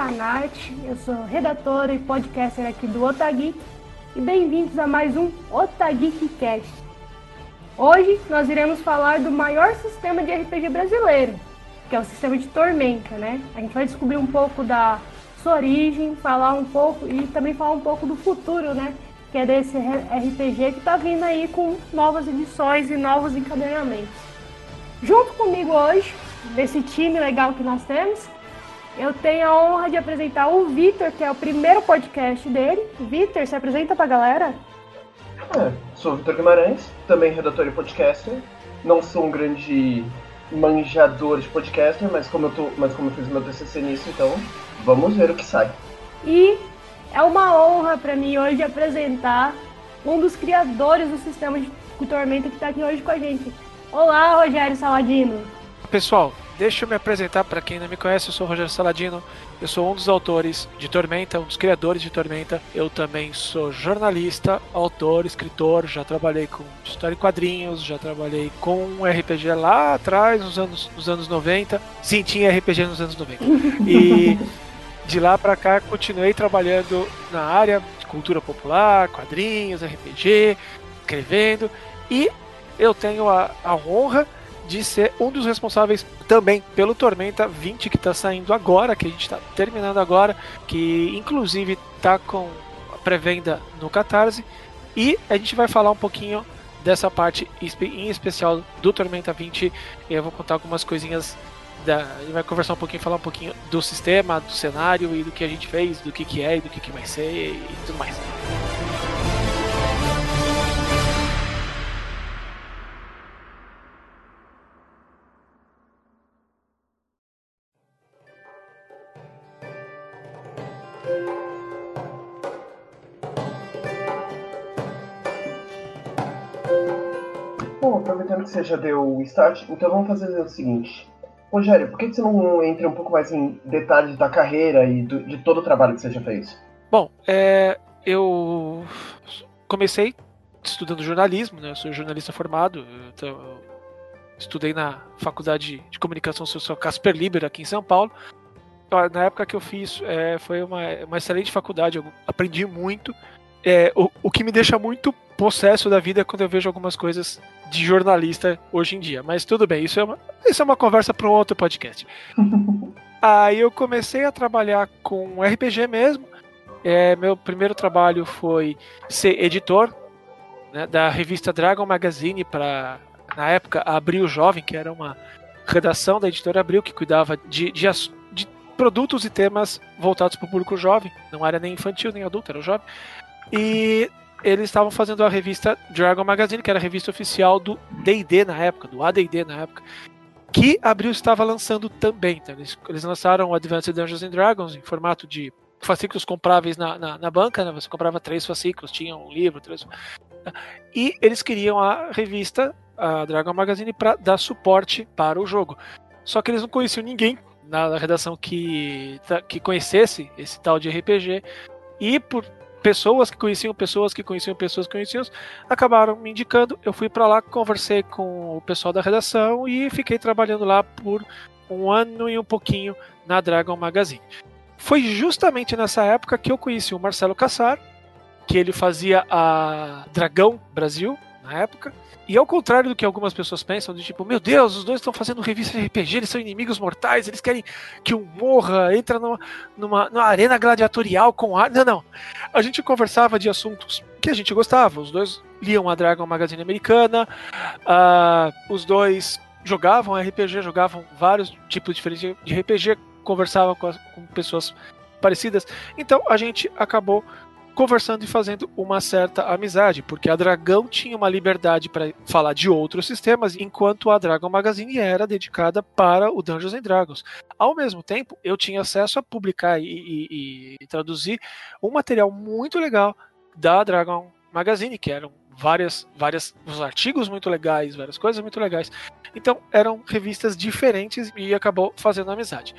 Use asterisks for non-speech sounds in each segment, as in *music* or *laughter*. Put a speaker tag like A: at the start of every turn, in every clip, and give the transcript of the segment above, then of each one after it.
A: é a Nath, eu sou redatora e podcaster aqui do Otageek e bem-vindos a mais um Otageek Cast. Hoje nós iremos falar do maior sistema de RPG brasileiro, que é o sistema de Tormenta, né? A gente vai descobrir um pouco da sua origem, falar um pouco e também falar um pouco do futuro, né? Que é desse RPG que está vindo aí com novas edições e novos encadenamentos. Junto comigo hoje, desse time legal que nós temos, eu tenho a honra de apresentar o Vitor, que é o primeiro podcast dele. Vitor, se apresenta pra galera.
B: É, sou o Vitor Guimarães, também redator e podcaster. Não sou um grande manjador de podcaster, mas como eu, tô, mas como eu fiz meu TCC nisso, então vamos ver o que sai.
A: E é uma honra para mim hoje apresentar um dos criadores do sistema de Tormenta que está aqui hoje com a gente. Olá, Rogério Saladino.
C: Pessoal, Deixa eu me apresentar para quem não me conhece, eu sou o Rogério Saladino, eu sou um dos autores de Tormenta, um dos criadores de Tormenta. Eu também sou jornalista, autor, escritor, já trabalhei com história em quadrinhos, já trabalhei com RPG lá atrás, nos anos, nos anos 90. Sim, tinha RPG nos anos 90. E *laughs* de lá para cá continuei trabalhando na área de cultura popular, quadrinhos, RPG, escrevendo. E eu tenho a, a honra de ser um dos responsáveis também pelo Tormenta 20 que está saindo agora, que a gente está terminando agora, que inclusive está com pré-venda no Catarse. E a gente vai falar um pouquinho dessa parte em especial do Tormenta 20. Eu vou contar algumas coisinhas. Da, gente vai conversar um pouquinho, falar um pouquinho do sistema, do cenário e do que a gente fez, do que, que é e do que, que vai ser e tudo mais.
B: Bom, aproveitando que você já deu o start, então vamos fazer o seguinte. Rogério, por que você não entra um pouco mais em detalhes da carreira e do, de todo o trabalho que você já fez?
C: Bom, é, eu comecei estudando jornalismo, né? Eu sou jornalista formado, então estudei na Faculdade de Comunicação Social Casper Liber aqui em São Paulo. Na época que eu fiz, é, foi uma, uma excelente faculdade, eu aprendi muito. É, o, o que me deixa muito possesso da vida quando eu vejo algumas coisas de jornalista hoje em dia. Mas tudo bem, isso é uma, isso é uma conversa para um outro podcast. *laughs* Aí eu comecei a trabalhar com RPG mesmo. É, meu primeiro trabalho foi ser editor né, da revista Dragon Magazine para, na época, Abril Jovem, que era uma redação da editora Abril que cuidava de, de, de produtos e temas voltados para o público jovem. Não era nem infantil nem adulto, era jovem. E eles estavam fazendo a revista Dragon Magazine, que era a revista oficial do D&D na época, do AD&D na época, que Abril estava lançando também. Então eles, eles, lançaram o Advanced Dungeons and Dragons em formato de fascículos compráveis na, na, na banca, né? Você comprava três fascículos, tinha um livro, três... E eles queriam a revista, a Dragon Magazine, para dar suporte para o jogo. Só que eles não conheciam ninguém na redação que, que conhecesse esse tal de RPG. E por pessoas que conheciam pessoas que conheciam pessoas que conheciam, acabaram me indicando. Eu fui para lá, conversei com o pessoal da redação e fiquei trabalhando lá por um ano e um pouquinho na Dragon Magazine. Foi justamente nessa época que eu conheci o Marcelo Cassar, que ele fazia a Dragão Brasil na época. E ao contrário do que algumas pessoas pensam, de tipo, meu Deus, os dois estão fazendo revista de RPG, eles são inimigos mortais, eles querem que um morra, entra numa, numa, numa arena gladiatorial com ar. Não, não. A gente conversava de assuntos que a gente gostava. Os dois liam a Dragon Magazine americana, uh, os dois jogavam RPG, jogavam vários tipos diferentes de RPG, conversavam com, com pessoas parecidas. Então a gente acabou conversando e fazendo uma certa amizade, porque a Dragão tinha uma liberdade para falar de outros sistemas, enquanto a Dragon Magazine era dedicada para o Dungeons and Dragons. Ao mesmo tempo, eu tinha acesso a publicar e, e, e traduzir um material muito legal da Dragon Magazine, que eram várias, várias os artigos muito legais, várias coisas muito legais. Então eram revistas diferentes e acabou fazendo amizade.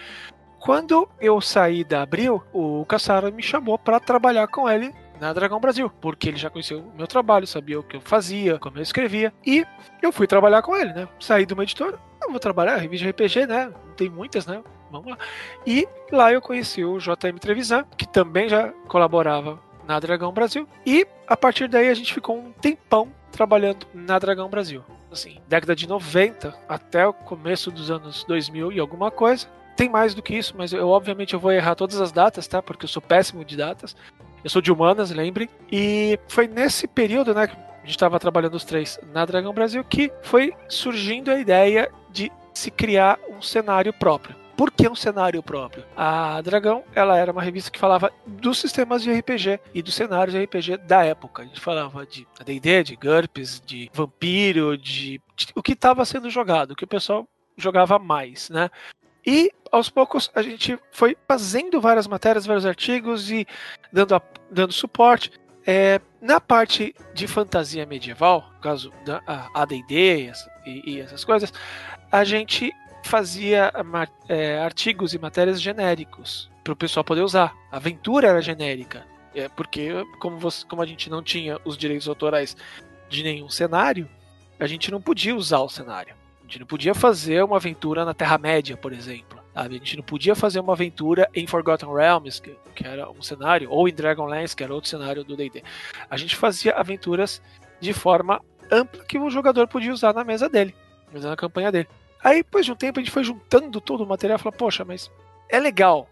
C: Quando eu saí da Abril, o Cassara me chamou para trabalhar com ele na Dragão Brasil, porque ele já conhecia o meu trabalho, sabia o que eu fazia, como eu escrevia, e eu fui trabalhar com ele, né? Saí de uma editora, eu vou trabalhar, revista RPG, né? Tem muitas, né? vamos lá. E lá eu conheci o JM Trevisan, que também já colaborava na Dragão Brasil. E a partir daí a gente ficou um tempão trabalhando na Dragão Brasil. Assim, década de 90 até o começo dos anos 2000 e alguma coisa. Tem mais do que isso, mas eu obviamente eu vou errar todas as datas, tá? Porque eu sou péssimo de datas. Eu sou de humanas, lembre. E foi nesse período, né, que a gente estava trabalhando os três na Dragão Brasil, que foi surgindo a ideia de se criar um cenário próprio. Por que um cenário próprio? A Dragão, ela era uma revista que falava dos sistemas de RPG e dos cenários de RPG da época. A gente falava de D&D, de GURPS, de Vampiro, de, de o que estava sendo jogado, o que o pessoal jogava mais, né? E aos poucos a gente foi fazendo várias matérias, vários artigos e dando, a, dando suporte. É, na parte de fantasia medieval, no caso da AD&D e, e, essas coisas, a gente fazia é, artigos e matérias genéricos para o pessoal poder usar. A aventura era genérica, é, porque como, você, como a gente não tinha os direitos autorais de nenhum cenário, a gente não podia usar o cenário. Gente não podia fazer uma aventura na Terra-média, por exemplo. A gente não podia fazer uma aventura em Forgotten Realms, que, que era um cenário, ou em Dragonlance, que era outro cenário do D&D. A gente fazia aventuras de forma ampla que o jogador podia usar na mesa dele, na campanha dele. Aí, depois de um tempo, a gente foi juntando todo o material e falou, poxa, mas é legal.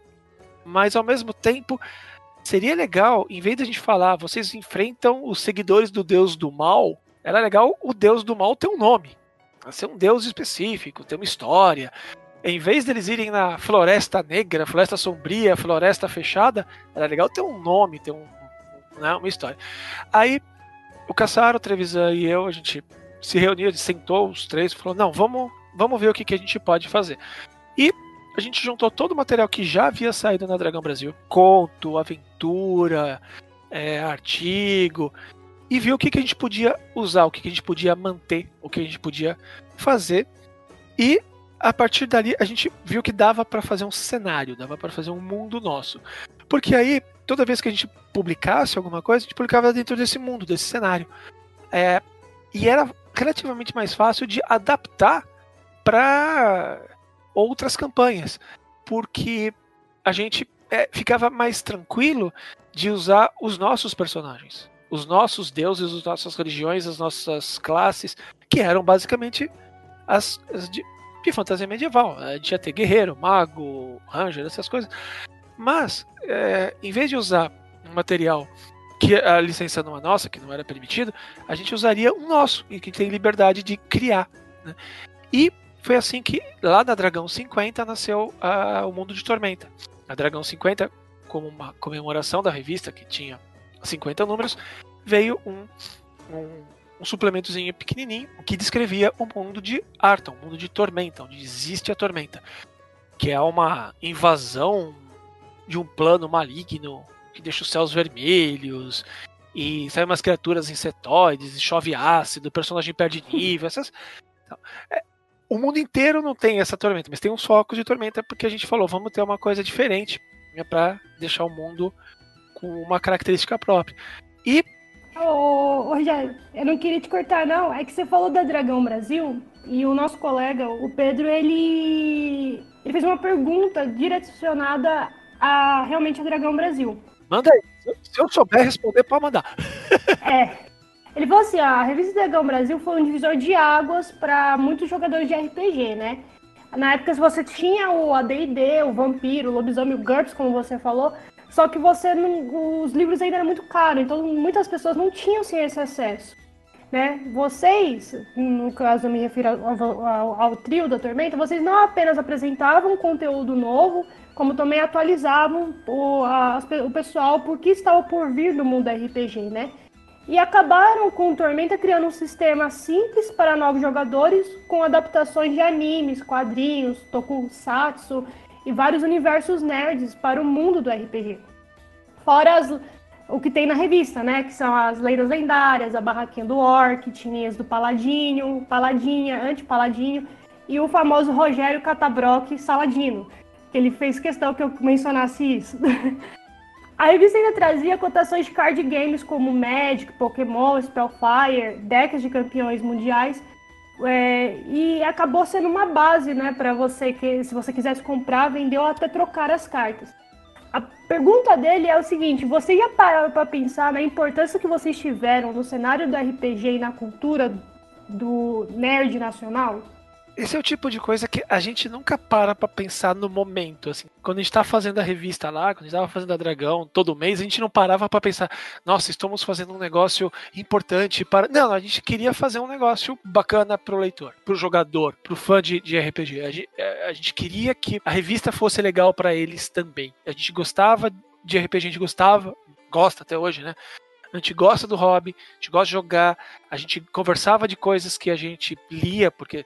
C: Mas ao mesmo tempo, seria legal, em vez de a gente falar, vocês enfrentam os seguidores do deus do mal, era legal o deus do mal ter um nome. Ser um deus específico, ter uma história. Em vez deles irem na floresta negra, floresta sombria, floresta fechada, era legal ter um nome, ter um, né, uma história. Aí o Caçaro, o Trevisan e eu, a gente se reuniu, sentou os três falou: não, vamos vamos ver o que, que a gente pode fazer. E a gente juntou todo o material que já havia saído na Dragão Brasil: conto, aventura, é, artigo, e viu o que, que a gente podia usar, o que, que a gente podia manter, o que a gente podia fazer. E a partir dali a gente viu que dava para fazer um cenário, dava para fazer um mundo nosso. Porque aí, toda vez que a gente publicasse alguma coisa, a gente publicava dentro desse mundo, desse cenário. É, e era relativamente mais fácil de adaptar para outras campanhas, porque a gente é, ficava mais tranquilo de usar os nossos personagens, os nossos deuses, as nossas religiões, as nossas classes, que eram basicamente as, as de, de, fantasia medieval. A gente ia ter guerreiro, mago, ranger, essas coisas. Mas, é, em vez de usar um material que a licença não é nossa, que não era permitido, a gente usaria um nosso, e que tem liberdade de criar. Né? E foi assim que lá na Dragão 50 nasceu uh, o Mundo de Tormenta. A Dragão 50, como uma comemoração da revista que tinha 50 números, veio um, um, um suplementozinho pequenininho que descrevia o mundo de Arton, o mundo de Tormenta, onde existe a Tormenta, que é uma invasão de um plano maligno que deixa os céus vermelhos e saem umas criaturas insetoides, e chove ácido, o personagem perde nível, essas. Então, é, o mundo inteiro não tem essa tormenta, mas tem uns focos de tormenta porque a gente falou, vamos ter uma coisa diferente né, para deixar o mundo com uma característica própria. E.
A: Ô, Rogério, eu não queria te cortar, não. É que você falou da Dragão Brasil e o nosso colega, o Pedro, ele, ele fez uma pergunta direcionada a realmente a Dragão Brasil.
C: Manda aí. Se eu souber responder, pode mandar. *laughs*
A: É, ele falou assim: a revista Dragão Brasil foi um divisor de águas para muitos jogadores de RPG, né? Na época você tinha o AD&D, o Vampiro, o Lobisomem, o GURPS, como você falou, só que você não, os livros ainda eram muito caros, então muitas pessoas não tinham sim, esse acesso. Né? Vocês, no caso eu me refiro ao, ao, ao, trio da Tormenta, vocês não apenas apresentavam conteúdo novo, como também atualizavam o, a, o pessoal por que estava por vir do mundo RPG, né? e acabaram com o Tormenta criando um sistema simples para novos jogadores, com adaptações de animes, quadrinhos, tokusatsu e vários universos nerds para o mundo do RPG. Fora as, o que tem na revista, né? Que são as lendas lendárias, a barraquinha do Orc, tininhas do Paladinho, Paladinha, Anti-Paladinho e o famoso Rogério Catabroc Saladino. Ele fez questão que eu mencionasse isso. *laughs* A revista ainda trazia cotações de card games como Magic, Pokémon, Spellfire, decks de campeões mundiais, É, e acabou sendo uma base, né, para você que se você quisesse comprar, vender ou até trocar as cartas. A pergunta dele é o seguinte: você já parou para pensar na importância que vocês tiveram no cenário do RPG e na cultura do nerd nacional?
C: Esse é o tipo de coisa que a gente nunca para pra pensar no momento, assim. Quando a gente tá fazendo a revista lá, quando a gente tava fazendo a Dragão todo mês, a gente não parava para pensar, nossa, estamos fazendo um negócio importante para. Não, a gente queria fazer um negócio bacana pro leitor, pro jogador, pro fã de, de RPG. A gente, é, a gente queria que a revista fosse legal para eles também. A gente gostava de RPG, a gente gostava, gosta até hoje, né? A gente gosta do hobby, a gente gosta de jogar, a gente conversava de coisas que a gente lia, porque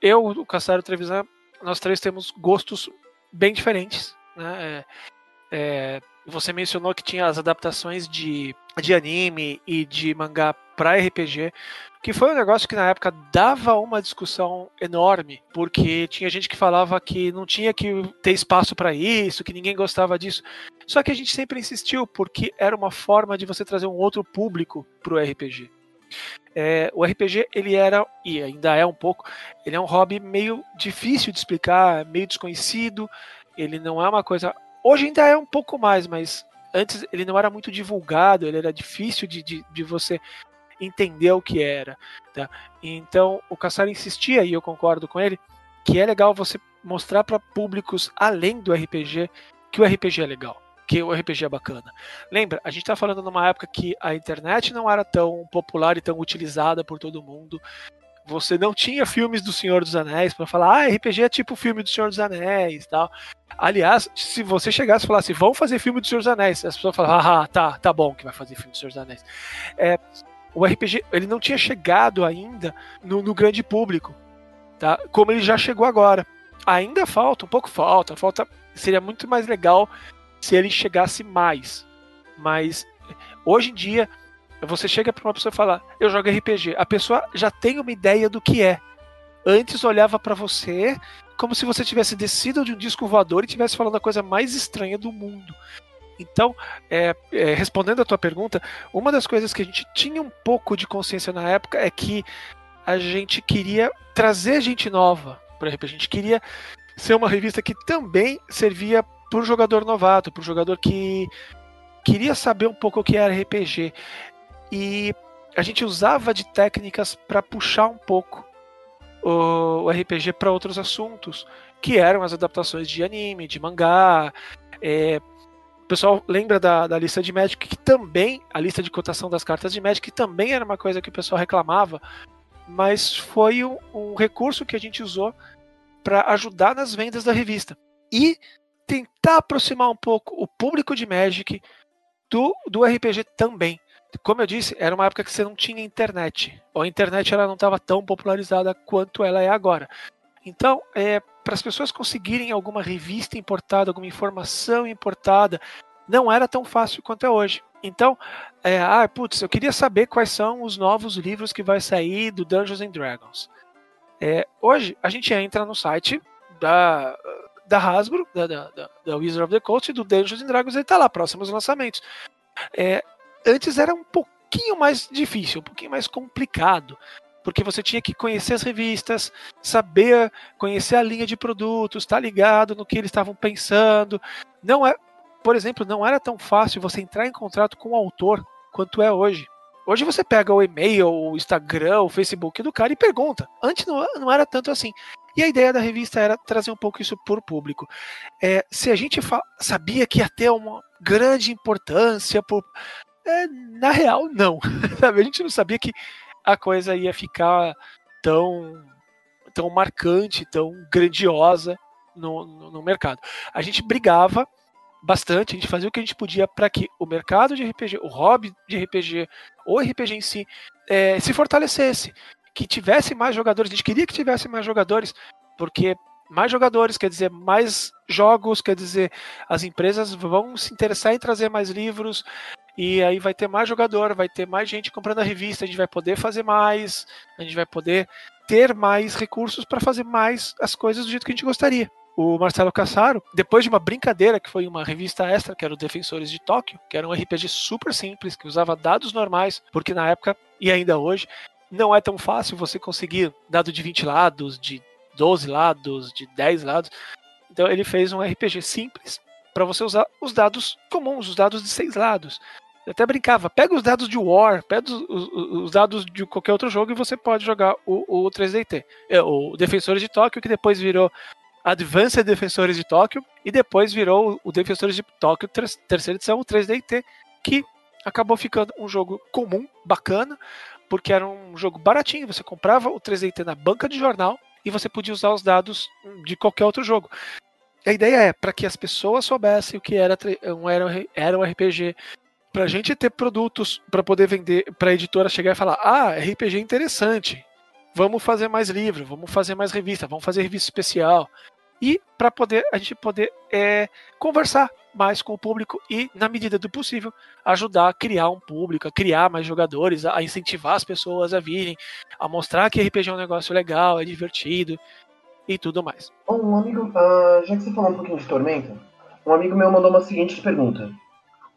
C: eu, o Cassaro e o Trevisan, nós três temos gostos bem diferentes. Né? É, é, você mencionou que tinha as adaptações de, de anime e de mangá para RPG, que foi um negócio que na época dava uma discussão enorme, porque tinha gente que falava que não tinha que ter espaço para isso, que ninguém gostava disso. Só que a gente sempre insistiu, porque era uma forma de você trazer um outro público para o RPG. É, o RPG ele era e ainda é um pouco, ele é um hobby meio difícil de explicar, meio desconhecido. Ele não é uma coisa. Hoje ainda é um pouco mais, mas antes ele não era muito divulgado, ele era difícil de, de, de você entender o que era. Tá? Então o Cassar insistia, e eu concordo com ele, que é legal você mostrar para públicos além do RPG que o RPG é legal que o RPG é bacana. Lembra, a gente está falando numa época que a internet não era tão popular e tão utilizada por todo mundo. Você não tinha filmes do Senhor dos Anéis para falar, ah, RPG é tipo filme do Senhor dos Anéis tal. Aliás, se você chegasse e falasse, vamos fazer filme do Senhor dos Anéis, as pessoas falavam, ah, tá, tá bom que vai fazer filme do Senhor dos Anéis. É, o RPG, ele não tinha chegado ainda no, no grande público, tá? Como ele já chegou agora. Ainda falta, um pouco falta, falta seria muito mais legal se ele chegasse mais. Mas hoje em dia, você chega para uma pessoa e fala: "Eu jogo RPG". A pessoa já tem uma ideia do que é. Antes olhava para você como se você tivesse descido de um disco voador e tivesse falando a coisa mais estranha do mundo. Então, é, é, respondendo a tua pergunta, uma das coisas que a gente tinha um pouco de consciência na época é que a gente queria trazer gente nova para RPG. A gente queria ser uma revista que também servia para o jogador novato, para o jogador que queria saber um pouco o que era RPG. E a gente usava de técnicas para puxar um pouco o RPG para outros assuntos, que eram as adaptações de anime, de mangá. É, o pessoal lembra da, da lista de Magic, que também, a lista de cotação das cartas de Magic, que também era uma coisa que o pessoal reclamava, mas foi um, um recurso que a gente usou para ajudar nas vendas da revista. E tentar aproximar um pouco o público de Magic do, do RPG também. Como eu disse, era uma época que você não tinha internet. Ou a internet ela não estava tão popularizada quanto ela é agora. Então, é, para as pessoas conseguirem alguma revista importada, alguma informação importada, não era tão fácil quanto é hoje. Então, é, ah, putz, eu queria saber quais são os novos livros que vai sair do Dungeons and Dragons. É, hoje, a gente entra no site da, da Hasbro, da, da, da Wizard of the Coast e do Dungeons and Dragons, ele tá lá, próximos lançamentos. É, antes era um pouquinho mais difícil, um pouquinho mais complicado, porque você tinha que conhecer as revistas, saber conhecer a linha de produtos, estar tá ligado no que eles estavam pensando. Não é, por exemplo, não era tão fácil você entrar em contrato com o autor quanto é hoje. Hoje você pega o e-mail, o Instagram, o Facebook do cara e pergunta. Antes não, não era tanto assim. E a ideia da revista era trazer um pouco isso para o público. É, se a gente sabia que ia ter uma grande importância, por... É, na real, não. *laughs* a gente não sabia que a coisa ia ficar tão, tão marcante, tão grandiosa no, no, no mercado. A gente brigava bastante, a gente fazia o que a gente podia para que o mercado de RPG, o hobby de RPG, o RPG em si, é, se fortalecesse que tivesse mais jogadores. A gente queria que tivesse mais jogadores, porque mais jogadores quer dizer mais jogos, quer dizer as empresas vão se interessar em trazer mais livros e aí vai ter mais jogador, vai ter mais gente comprando a revista, a gente vai poder fazer mais, a gente vai poder ter mais recursos para fazer mais as coisas do jeito que a gente gostaria. O Marcelo Cassaro, depois de uma brincadeira que foi uma revista extra, que era o Defensores de Tóquio, que era um RPG super simples, que usava dados normais, porque na época e ainda hoje não é tão fácil você conseguir dado de 20 lados, de 12 lados, de 10 lados. Então ele fez um RPG simples para você usar os dados comuns, os dados de 6 lados. Eu até brincava, pega os dados de War, pega os, os, os, dados de qualquer outro jogo e você pode jogar o, o 3DT. É, o Defensores de Tóquio, que depois virou Advanced Defensores de Tóquio, e depois virou o Defensores de Tóquio terceira edição, o 3DT, que acabou ficando um jogo comum, bacana, porque era um jogo baratinho. Você comprava o 3DT na banca de jornal e você podia usar os dados de qualquer outro jogo. A ideia é para que as pessoas soubessem o que era, era um RPG, para a gente ter produtos para poder vender, para a editora chegar e falar: ah, RPG é interessante, vamos fazer mais livro, vamos fazer mais revista, vamos fazer revista especial. E para poder a gente poder é, conversar mais com o público e, na medida do possível, ajudar a criar um público, a criar mais jogadores, a incentivar as pessoas a virem, a mostrar que RPG é um negócio legal, é divertido e tudo mais.
B: Um amigo, uh, já que você falou um pouquinho de Tormenta, um amigo meu mandou uma seguinte pergunta.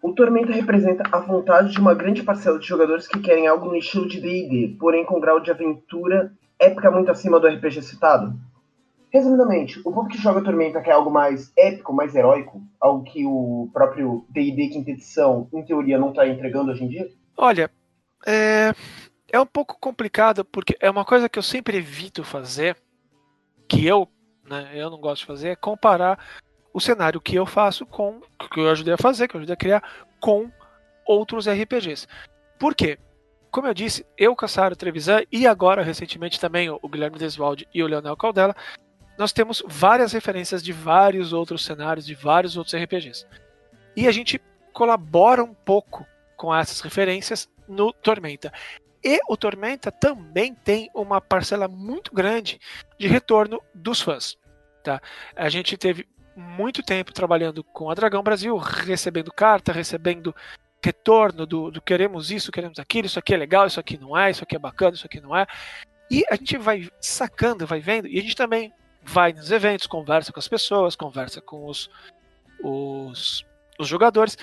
B: O Tormenta representa a vontade de uma grande parcela de jogadores que querem algo no estilo de D&D, porém com grau de aventura épica muito acima do RPG citado? Resumidamente, o povo que joga Tormenta quer algo mais épico, mais heróico, algo que o próprio D&D quinta edição, em teoria, não está entregando hoje em dia?
C: Olha, é... é um pouco complicado, porque é uma coisa que eu sempre evito fazer, que eu, né, eu não gosto de fazer, é comparar o cenário que eu faço com que eu ajudei a fazer, que eu ajudei a criar com outros RPGs. Por quê? Como eu disse, eu, Cassaro Trevisan e agora recentemente também o Guilherme Desvalde e o Leonel Caldela, nós temos várias referências de vários outros cenários, de vários outros RPGs. E a gente colabora um pouco com essas referências no Tormenta. E o Tormenta também tem uma parcela muito grande de retorno dos fãs. Tá? A gente teve muito tempo trabalhando com a Dragão Brasil, recebendo carta, recebendo retorno do, do, queremos isso, queremos aquilo, isso aqui é legal, isso aqui não é, isso aqui é bacana, isso aqui não é. E a gente vai sacando, vai vendo, e a gente também vai nos eventos, conversa com as pessoas, conversa com os, os, os jogadores,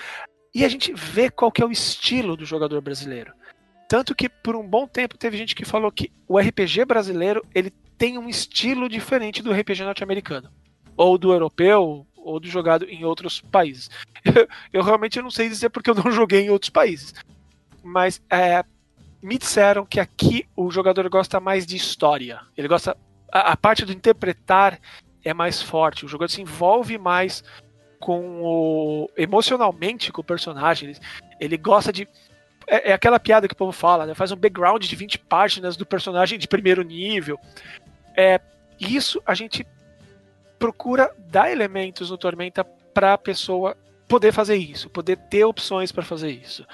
C: e a gente vê qual que é o estilo do jogador brasileiro. Tanto que por um bom tempo teve gente que falou que o RPG brasileiro ele tem um estilo diferente do RPG norte-americano ou do europeu, ou do jogado em outros países. *laughs* Eu, realmente não sei dizer porque eu não *laughs* joguei em outros países. Mas é, me disseram que aqui o jogador gosta mais de história. Ele gosta. A, a, parte do interpretar é mais forte. O jogador se envolve mais com o. emocionalmente com o personagem. Ele, ele gosta de. É, é, aquela piada que o povo fala, né? Faz um background de 20 páginas do personagem de primeiro nível. É, isso a gente procura dar elementos no Tormenta para a pessoa poder fazer isso, poder ter opções para fazer isso.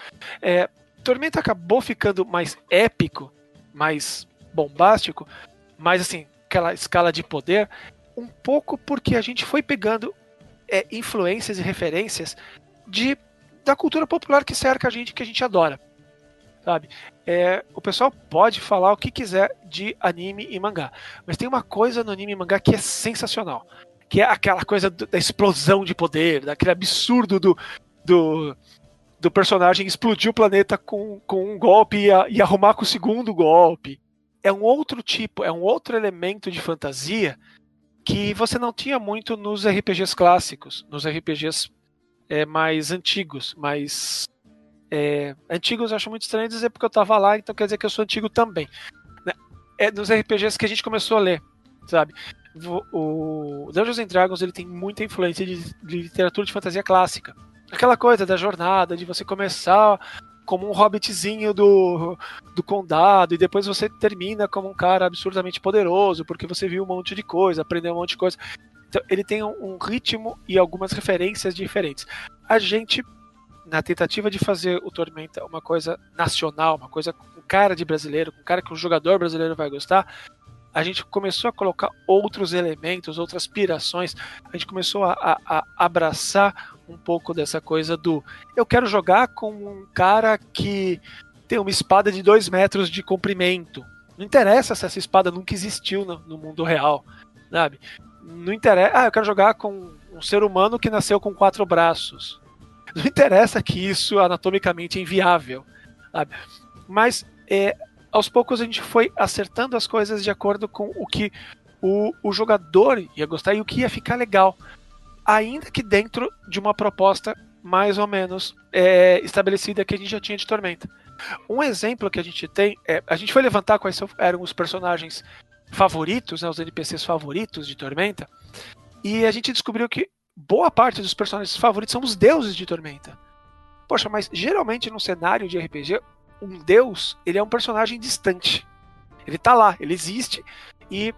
C: É, Tormenta acabou ficando mais épico, mais bombástico, mais assim, aquela escala de poder, um pouco porque a gente foi pegando é, influências e referências de da cultura popular que cerca a gente, que a gente adora. Sabe? É, o pessoal pode falar o que quiser de anime e mangá, mas tem uma coisa no anime e mangá que é sensacional, que é aquela coisa da explosão de poder, daquele absurdo do, do, do personagem explodir o planeta com, com um golpe e, a, e arrumar com o segundo golpe. É um outro tipo, é um outro elemento de fantasia que você não tinha muito nos RPGs clássicos, nos RPGs é, mais antigos, mais é, antigos eu acho muito estranho dizer porque eu tava lá, então quer dizer que eu sou antigo também. Né? É nos RPGs que a gente começou a ler, sabe? O, Dungeons and Dragons ele tem muita influência de literatura de fantasia clássica. Aquela coisa da jornada, de você começar como um hobbitzinho do, do condado e depois você termina como um cara absurdamente poderoso porque você viu um monte de coisa, aprendeu um monte de coisa. Então, ele tem um, um ritmo e algumas referências diferentes. A gente na tentativa de fazer o Tormenta uma coisa nacional, uma coisa com cara de brasileiro, com cara que o jogador brasileiro vai gostar, a gente começou a colocar outros elementos, outras pirações, a gente começou a, a, a abraçar um pouco dessa coisa do eu quero jogar com um cara que tem uma espada de dois metros de comprimento. Não interessa se essa espada nunca existiu no, no mundo real, sabe? Não interessa. Ah, eu quero jogar com um ser humano que nasceu com quatro braços. Não interessa que isso anatomicamente é inviável, sabe? Mas é, aos poucos a gente foi acertando as coisas de acordo com o que o, o jogador ia gostar e o que ia ficar legal. Ainda que dentro de uma proposta mais ou menos é, estabelecida que a gente já tinha de Tormenta. Um exemplo que a gente tem é. A gente foi levantar quais eram os personagens favoritos, né, os NPCs favoritos de Tormenta, e a gente descobriu que boa parte dos personagens favoritos são os deuses de Tormenta. Poxa, mas geralmente no cenário de RPG, um deus, ele é um personagem distante. Ele tá lá, ele existe, e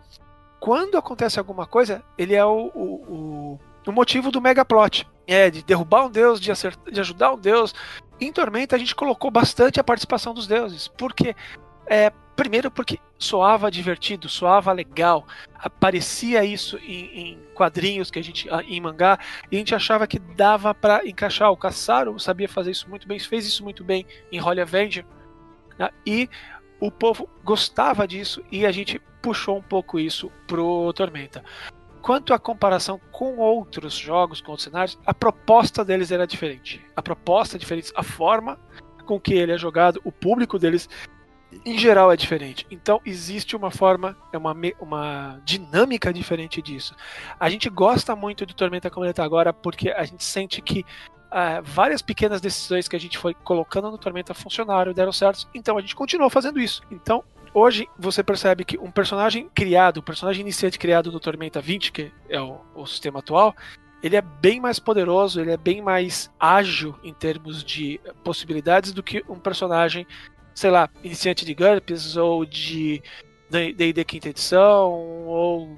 C: quando acontece alguma coisa, ele é o, o, o, o motivo do megaplot. É, de derrubar um deus, de, acertar, de ajudar um deus. Em Tormenta a gente colocou bastante a participação dos deuses. Porque é, primeiro porque soava divertido, soava legal, aparecia isso em, em, quadrinhos que a gente ah, em mangá e a gente achava que dava para encaixar. O Caçaro sabia fazer isso muito bem, fez isso muito bem em Holy Avenger né? e o povo gostava disso e a gente puxou um pouco isso pro Tormenta. Quanto à comparação com outros jogos, com outros cenários, a proposta deles era diferente. A proposta é diferente, a forma com que ele é jogado, o público deles em geral é diferente. Então existe uma forma, é uma, uma dinâmica diferente disso. A gente gosta muito do Tormenta como ele está agora porque a gente sente que uh, várias pequenas decisões que a gente foi colocando no Tormenta funcionaram, deram certo. Então a gente continuou fazendo isso. Então hoje você percebe que um personagem criado, um personagem iniciante criado no Tormenta 20, que é o, o sistema atual, ele é bem mais poderoso, ele é bem mais ágil em termos de possibilidades do que um personagem sei lá, iniciante de GURPS ou de D&D quinta edição ou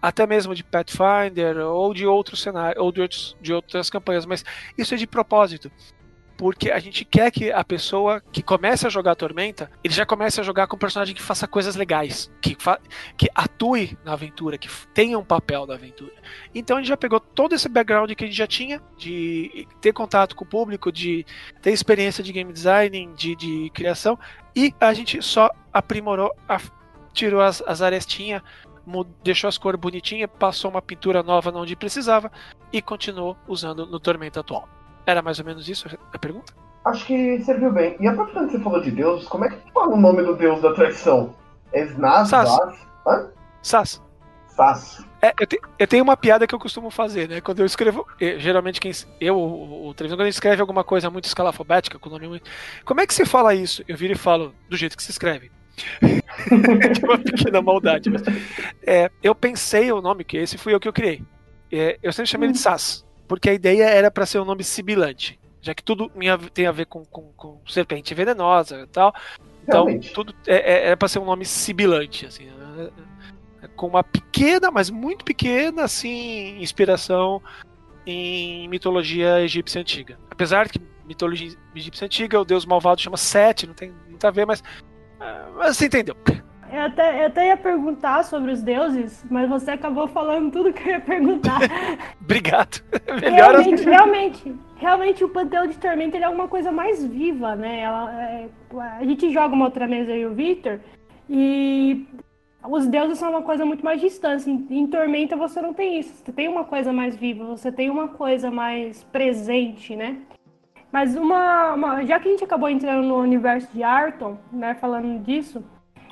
C: até mesmo de Pathfinder ou de outros cenários ou de, outros, de outras campanhas, mas isso é de propósito porque a gente quer que a pessoa que comece a jogar Tormenta, ele já comece a jogar com um personagem que faça coisas legais, que, que atue na aventura, que tenha um papel na aventura. Então a gente já pegou todo esse background que a gente já tinha, de ter contato com o público, de ter experiência de game design, de, de criação, e a gente só aprimorou, tirou as, as arestinhas, deixou as cores bonitinhas, passou uma pintura nova onde precisava e continuou usando no Tormenta atual. Era mais ou menos isso a pergunta?
B: Acho que serviu bem. E aproveitando que você falou de deuses, como é que fala o nome do deus da traição? É?
C: Sas. Hã? Sas.
B: Sas.
C: É, eu, te, eu, tenho uma piada que eu costumo fazer, né? Quando eu escrevo. Eu, geralmente, quem, eu, o, o quando ele escreve alguma coisa muito escalafobética, com o nome muito. Como é que se fala isso? Eu viro e falo do jeito que se escreve. de *laughs* uma pequena maldade. Mas, é, eu pensei o nome, que esse fui eu que eu criei. É, eu sempre chamei ele de Sas porque a ideia era para ser um nome sibilante, já que tudo tem a ver com, com, com serpente venenosa e tal. Então, Realmente. tudo é, é, era para ser um nome sibilante, assim, né? com uma pequena, mas muito pequena, assim, inspiração em mitologia egípcia antiga. Apesar que mitologia egípcia antiga, o deus malvado chama Sete, não tem muito a ver, mas, ah, mas você entendeu.
A: Eu até, eu até ia perguntar sobre os deuses, mas você acabou falando tudo que eu ia perguntar. *laughs*
C: Obrigado. *laughs* Melhor
A: realmente, realmente, realmente o Panteão de Tormenta ele é uma coisa mais viva, né? Ela, é, a gente joga uma outra mesa aí o Victor e os deuses são uma coisa muito mais distante. Em, em Tormenta você não tem isso. Você tem uma coisa mais viva, você tem uma coisa mais presente, né? Mas uma, uma já que a gente acabou entrando no universo de Arton, né, falando disso,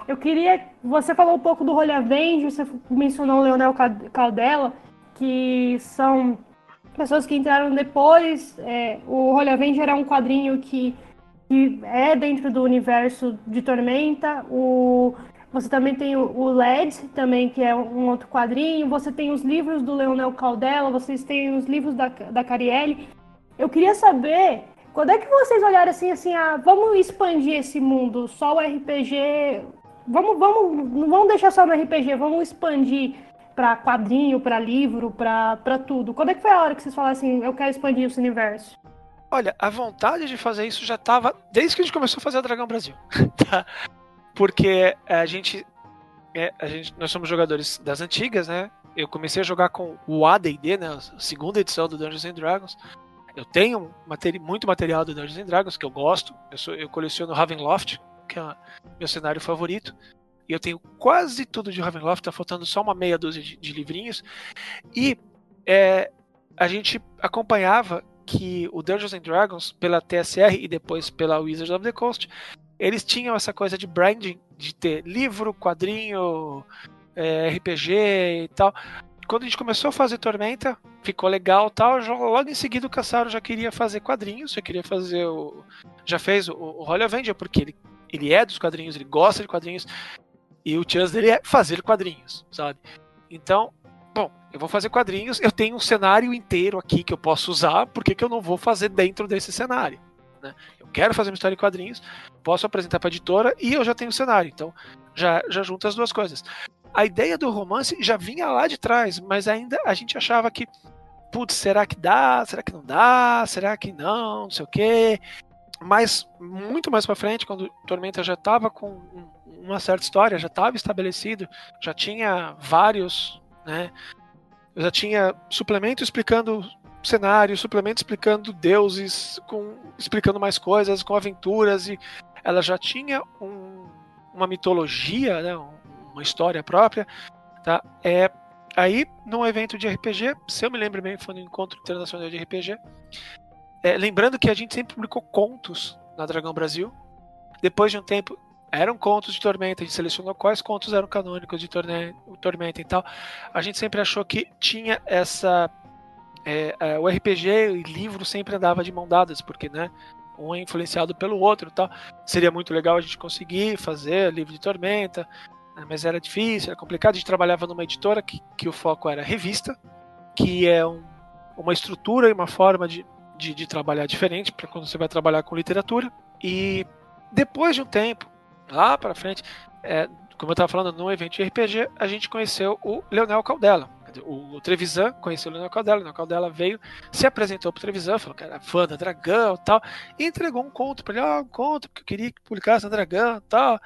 A: eu queria. Você falou um pouco do Rolha Avenger, você mencionou o Leonel Caldela, que são pessoas que entraram depois. É, o Rolha Avenger é um quadrinho que, que é dentro do universo de Tormenta. O, você também tem o LED, também, que é um outro quadrinho. Você tem os livros do Leonel Caldela, vocês têm os livros da, da Carielli. Eu queria saber quando é que vocês olharam assim, assim, ah, vamos expandir esse mundo, só o RPG, vamos, vamos, não vamos deixar só no RPG, vamos expandir para quadrinho, para livro, para tudo. Quando é que foi a hora que vocês falaram assim, eu quero expandir esse universo?
C: Olha, a vontade de fazer isso já estava desde que a gente começou a fazer a Dragão Brasil, *laughs* tá? Porque a gente, é, a gente, nós somos jogadores das antigas, né? Eu comecei a jogar com o AD&D, né? A segunda edição do Dungeons and Dragons. Eu tenho materi muito material do Dungeons and Dragons que eu gosto. Eu, sou, eu coleciono Ravenloft, que é meu cenário favorito. E eu tenho quase tudo de Ravenloft, tá faltando só uma meia dúzia de, de livrinhos. E é, a gente acompanhava que o Dungeons and Dragons, pela TSR e depois pela Wizards of the Coast, eles tinham essa coisa de branding, de ter livro, quadrinho, é, RPG e tal. Quando a gente começou a fazer Tormenta, ficou legal tal. Logo em seguida o Caçaro já queria fazer quadrinhos, já queria fazer o. Já fez o, o Holy Avenger, porque ele, ele é dos quadrinhos, ele gosta de quadrinhos. E o chance dele é fazer quadrinhos, sabe? Então, bom, eu vou fazer quadrinhos, eu tenho um cenário inteiro aqui que eu posso usar, por que, que eu não vou fazer dentro desse cenário? Né? Eu quero fazer uma história em quadrinhos, posso apresentar para a editora e eu já tenho o cenário, então já, já junto as duas coisas. A ideia do romance já vinha lá de trás, mas ainda a gente achava que, putz, será que dá? Será que não dá? Será que não? Não sei o quê. Mas muito mais para frente, quando Tormenta já estava com uma certa história, já estava estabelecido, já tinha vários, né? Já tinha suplemento explicando cenário, suplemento explicando deuses, com explicando mais coisas, com aventuras e ela já tinha um, uma mitologia, né, uma história própria, tá? É aí num evento de RPG, se eu me lembro bem, foi no encontro internacional de RPG. É, lembrando que a gente sempre publicou contos na Dragão Brasil. Depois de um tempo, eram contos de Tormenta, a gente selecionou quais contos eram canônicos de Tormenta e tal. A gente sempre achou que tinha essa. É, é, o RPG e livro sempre andava de mão dadas, porque né, um é influenciado pelo outro tal. Seria muito legal a gente conseguir fazer livro de Tormenta, né, mas era difícil, era complicado. A gente trabalhava numa editora que, que o foco era revista, que é um, uma estrutura e uma forma de, de, de trabalhar diferente para quando você vai trabalhar com literatura. E depois de um tempo, lá para frente, é, como eu estava falando, no evento de RPG, a gente conheceu o Leonel Caldela. O, o Trevisan conheceu o Leonel Caldela, o Leonel Caldela veio, se apresentou pro Trevisan, falou que era fã da Dragão e tal, e entregou um conto para ele, ah, um conto, porque eu queria que publicasse na Dragão e tal.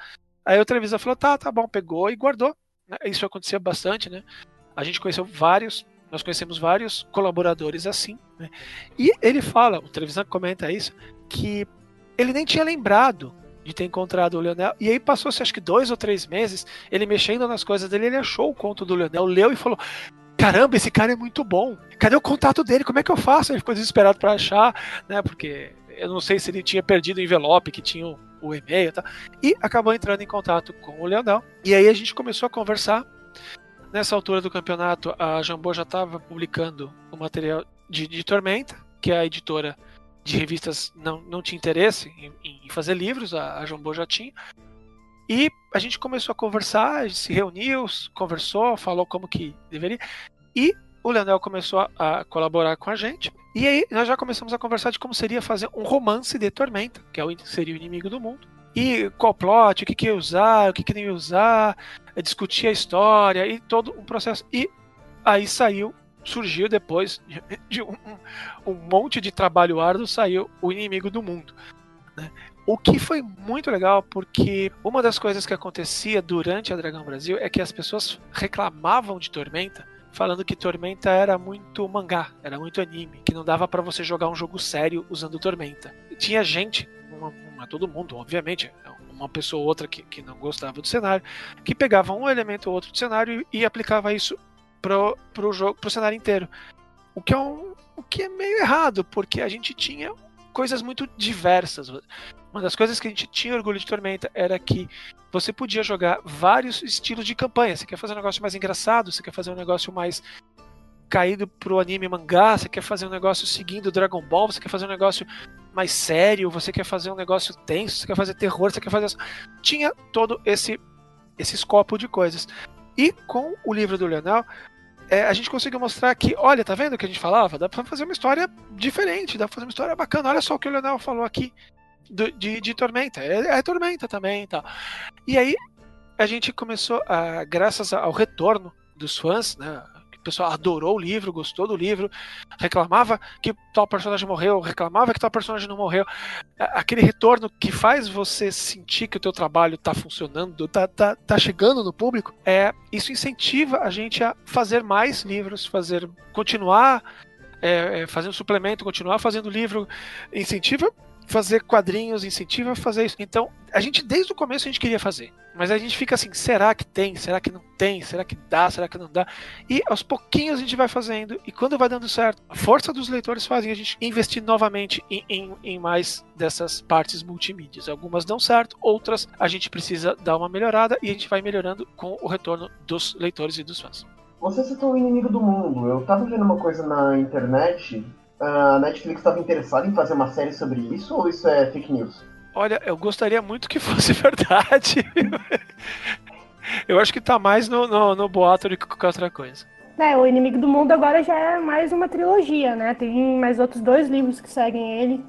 C: Aí o Trevisan falou, tá, tá bom, pegou e guardou. Né? Isso acontecia bastante, né? A gente conheceu vários, nós conhecemos vários colaboradores assim, né? E ele fala, o Trevisan comenta isso, que ele nem tinha lembrado de ter encontrado o Leonel. E aí passou-se acho que dois ou três meses, ele mexendo nas coisas dele, ele achou o conto do Leonel, leu e falou: Caramba, esse cara é muito bom. Cadê o contato dele? Como é que eu faço? Ele ficou desesperado para achar, né? Porque eu não sei se ele tinha perdido o envelope que tinha o, o e-mail e tal. E acabou entrando em contato com o Leonel. E aí a gente começou a conversar. Nessa altura do campeonato, a Jambô já estava publicando o material de, de Tormenta, que a editora de revistas não, não tinha interesse em, em fazer livros, a, a Jambô já tinha. E a gente começou a conversar, a gente se reuniu, conversou, falou como que deveria. E o Leonel começou a, a, colaborar com a gente. E aí nós já começamos a conversar de como seria fazer um romance de Tormenta, que é o, seria o inimigo do mundo. E qual plot, o que, que ia usar, o que, que não ia usar, discutir a história e todo um processo. E aí saiu surgiu depois *laughs* de um, um, monte de trabalho árduo, saiu o inimigo do mundo. Né? O que foi muito legal, porque uma das coisas que acontecia durante a Dragão Brasil é que as pessoas reclamavam de Tormenta, falando que Tormenta era muito mangá, era muito anime, que não dava para você jogar um jogo sério usando Tormenta. Tinha gente, uma, uma, todo mundo, obviamente, uma pessoa ou outra que, que não gostava do cenário, que pegava um elemento ou outro do cenário e, e aplicava isso pro, pro jogo, pro cenário inteiro. O que é um, o que é meio errado, porque a gente tinha coisas muito diversas. Uma das coisas que a gente tinha orgulho de Tormenta era que você podia jogar vários estilos de campanha. Você quer fazer um negócio mais engraçado, você quer fazer um negócio mais caído pro anime mangá, você quer fazer um negócio seguindo Dragon Ball, você quer fazer um negócio mais sério, você quer fazer um negócio tenso, você quer fazer terror, você quer fazer. Tinha todo esse esse escopo de coisas. E com o livro do Leonel, é, a gente conseguiu mostrar que, olha, tá vendo o que a gente falava? Dá pra fazer uma história diferente, dá pra fazer uma história bacana. Olha só o que o Leonel falou aqui do, de, de Tormenta. É, é Tormenta também e tal. E aí a gente começou, a, graças ao retorno dos fãs, né? O pessoal adorou o livro, gostou do livro, reclamava que tal personagem morreu, reclamava que tal personagem não morreu. Aquele retorno que faz você sentir que o teu trabalho está funcionando, está tá, tá chegando no público, é isso incentiva a gente a fazer mais livros, fazer continuar é, é fazendo suplemento, continuar fazendo livro, incentiva fazer quadrinhos, incentiva fazer isso. Então, a gente desde o começo a gente queria fazer. Mas a gente fica assim, será que tem? Será que não tem? Será que dá? Será que não dá? E aos pouquinhos a gente vai fazendo, e quando vai dando certo, a força dos leitores fazem a gente investir novamente em, em, em mais dessas partes multimídias. Algumas dão certo, outras a gente precisa dar uma melhorada e a gente vai melhorando com o retorno dos leitores e dos fãs.
B: Você citou o inimigo do mundo. Eu tava vendo uma coisa na internet. A Netflix estava interessada em fazer uma série sobre isso ou isso é fake news?
C: Olha, eu gostaria muito que fosse *laughs* verdade. eu acho que tá mais no, no, no boato do que qualquer outra coisa.
A: É, o Inimigo do Mundo agora já é mais uma trilogia, né? Tem mais outros dois livros que seguem ele.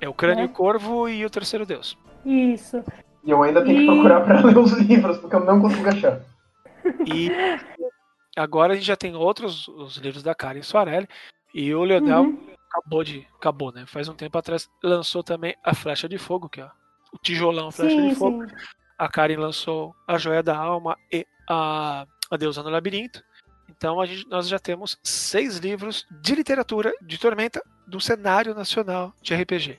C: É o Crânio né? Corvo e o Terceiro Deus.
A: Isso.
B: E eu ainda tenho e... que procurar para *laughs* ler os livros, porque eu não consigo achar.
C: E agora a gente já tem outros os livros da Karen Soarelli. E o Leonel uhum acabou de. Acabou, né? Faz um tempo atrás lançou também a Flecha de Fogo, que é o tijolão Flecha sim, de Fogo. Sim. A Karen lançou a Joia da Alma e a, a Deusa no Labirinto. Então a gente, nós já temos seis livros de literatura de Tormenta do cenário nacional de RPG.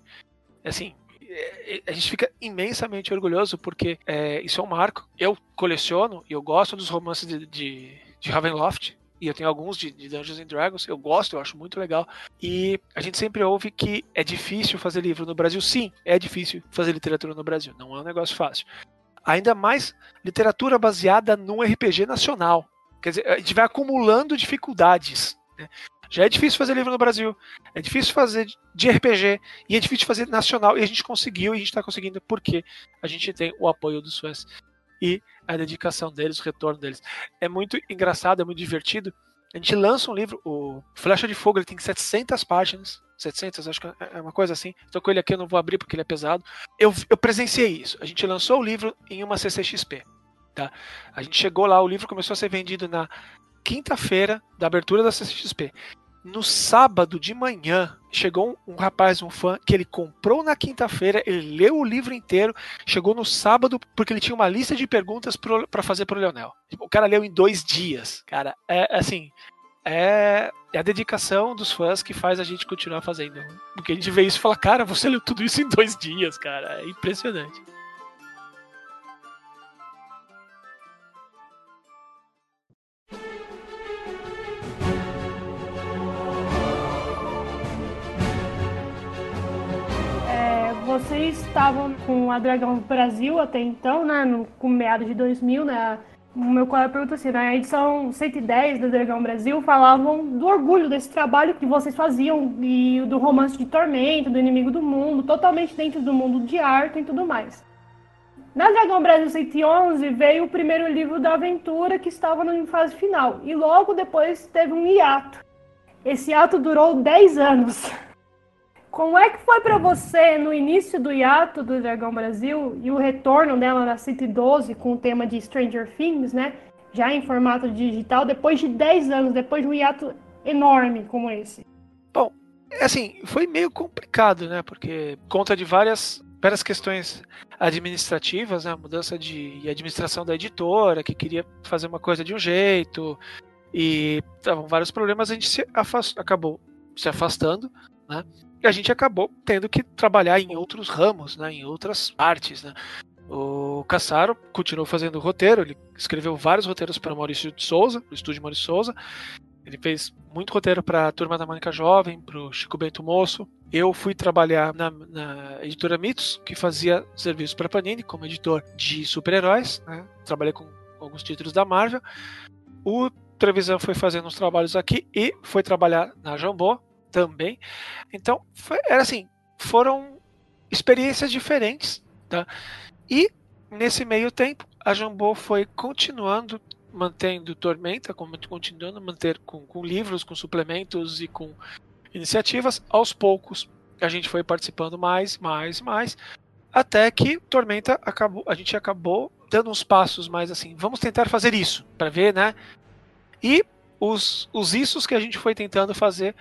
C: Assim, é, é, a gente fica imensamente orgulhoso porque é, isso é um marco. Eu coleciono e eu gosto dos romances de, de, de Ravenloft e eu tenho alguns de, de, Dungeons and Dragons, eu gosto, eu acho muito legal. E a gente sempre ouve que é difícil fazer livro no Brasil. Sim, é difícil fazer literatura no Brasil, não é um negócio fácil. Ainda mais literatura baseada num RPG nacional. Quer dizer, a gente vai acumulando dificuldades. Né? Já é difícil fazer livro no Brasil, é difícil fazer de RPG e é difícil fazer nacional. E a gente conseguiu e a gente está conseguindo porque a gente tem o apoio dos fãs e a dedicação deles, o retorno deles. É muito engraçado, é muito divertido. A gente lança um livro, o Flecha de Fogo, ele tem 700 páginas. 700, acho que é uma coisa assim. Estou com ele aqui, eu não vou abrir porque ele é pesado. Eu, eu presenciei isso. A gente lançou o livro em uma CCXP. Tá? A gente chegou lá, o livro começou a ser vendido na quinta-feira da abertura da CCXP. No sábado de manhã, chegou um, um, rapaz, um fã, que ele comprou na quinta-feira, ele leu o livro inteiro, chegou no sábado, porque ele tinha uma lista de perguntas para fazer pro Leonel. Tipo, o cara leu em dois dias. Cara, é assim. É, é, a dedicação dos fãs que faz a gente continuar fazendo. Porque a gente vê isso e fala, cara, você leu tudo isso em dois dias, cara. É impressionante.
A: Vocês estavam com a Dragão Brasil até então, né? No, com meados de 2000, né? O meu colega pergunta assim, na edição 110 da Dragão Brasil falavam do orgulho desse trabalho que vocês faziam e do romance de Tormento, do Inimigo do Mundo, totalmente dentro do mundo de arte e tudo mais. Na Dragão Brasil 111 veio o primeiro livro da aventura que estava em fase final e logo depois teve um hiato. Esse hiato durou 10 anos. Como é que foi para você no início do hiato do Dragão Brasil e o retorno dela na City 12 com o tema de Stranger Things, né? Já em formato digital, depois de 10 anos, depois de um hiato enorme como esse?
C: Bom, assim, foi meio complicado, né? Porque conta de várias várias questões administrativas, né? mudança de administração da editora, que queria fazer uma coisa de um jeito, e estavam vários problemas, a gente se acabou se afastando, né? E a gente acabou tendo que trabalhar em outros ramos, né, em outras partes. Né. O Cassaro continuou fazendo roteiro, ele escreveu vários roteiros para Maurício de Souza, o estúdio Maurício Souza. Ele fez muito roteiro para a Turma da Mônica Jovem, para o Chico Bento Moço. Eu fui trabalhar na, na editora Mitos, que fazia serviço para Panini como editor de super-heróis. Né? Trabalhei com alguns títulos da Marvel. O Trevisan foi fazendo uns trabalhos aqui e foi trabalhar na Jambô, também. Então, foi, era assim, foram experiências diferentes, tá? E nesse meio tempo, a Jambô foi continuando mantendo Tormenta, continuando manter com, com livros, com suplementos e com iniciativas. Aos poucos, a gente foi participando mais, mais, mais, até que Tormenta acabou, a gente acabou dando uns passos mais assim, vamos tentar fazer isso, para ver, né? E os, os issos que a gente foi tentando fazer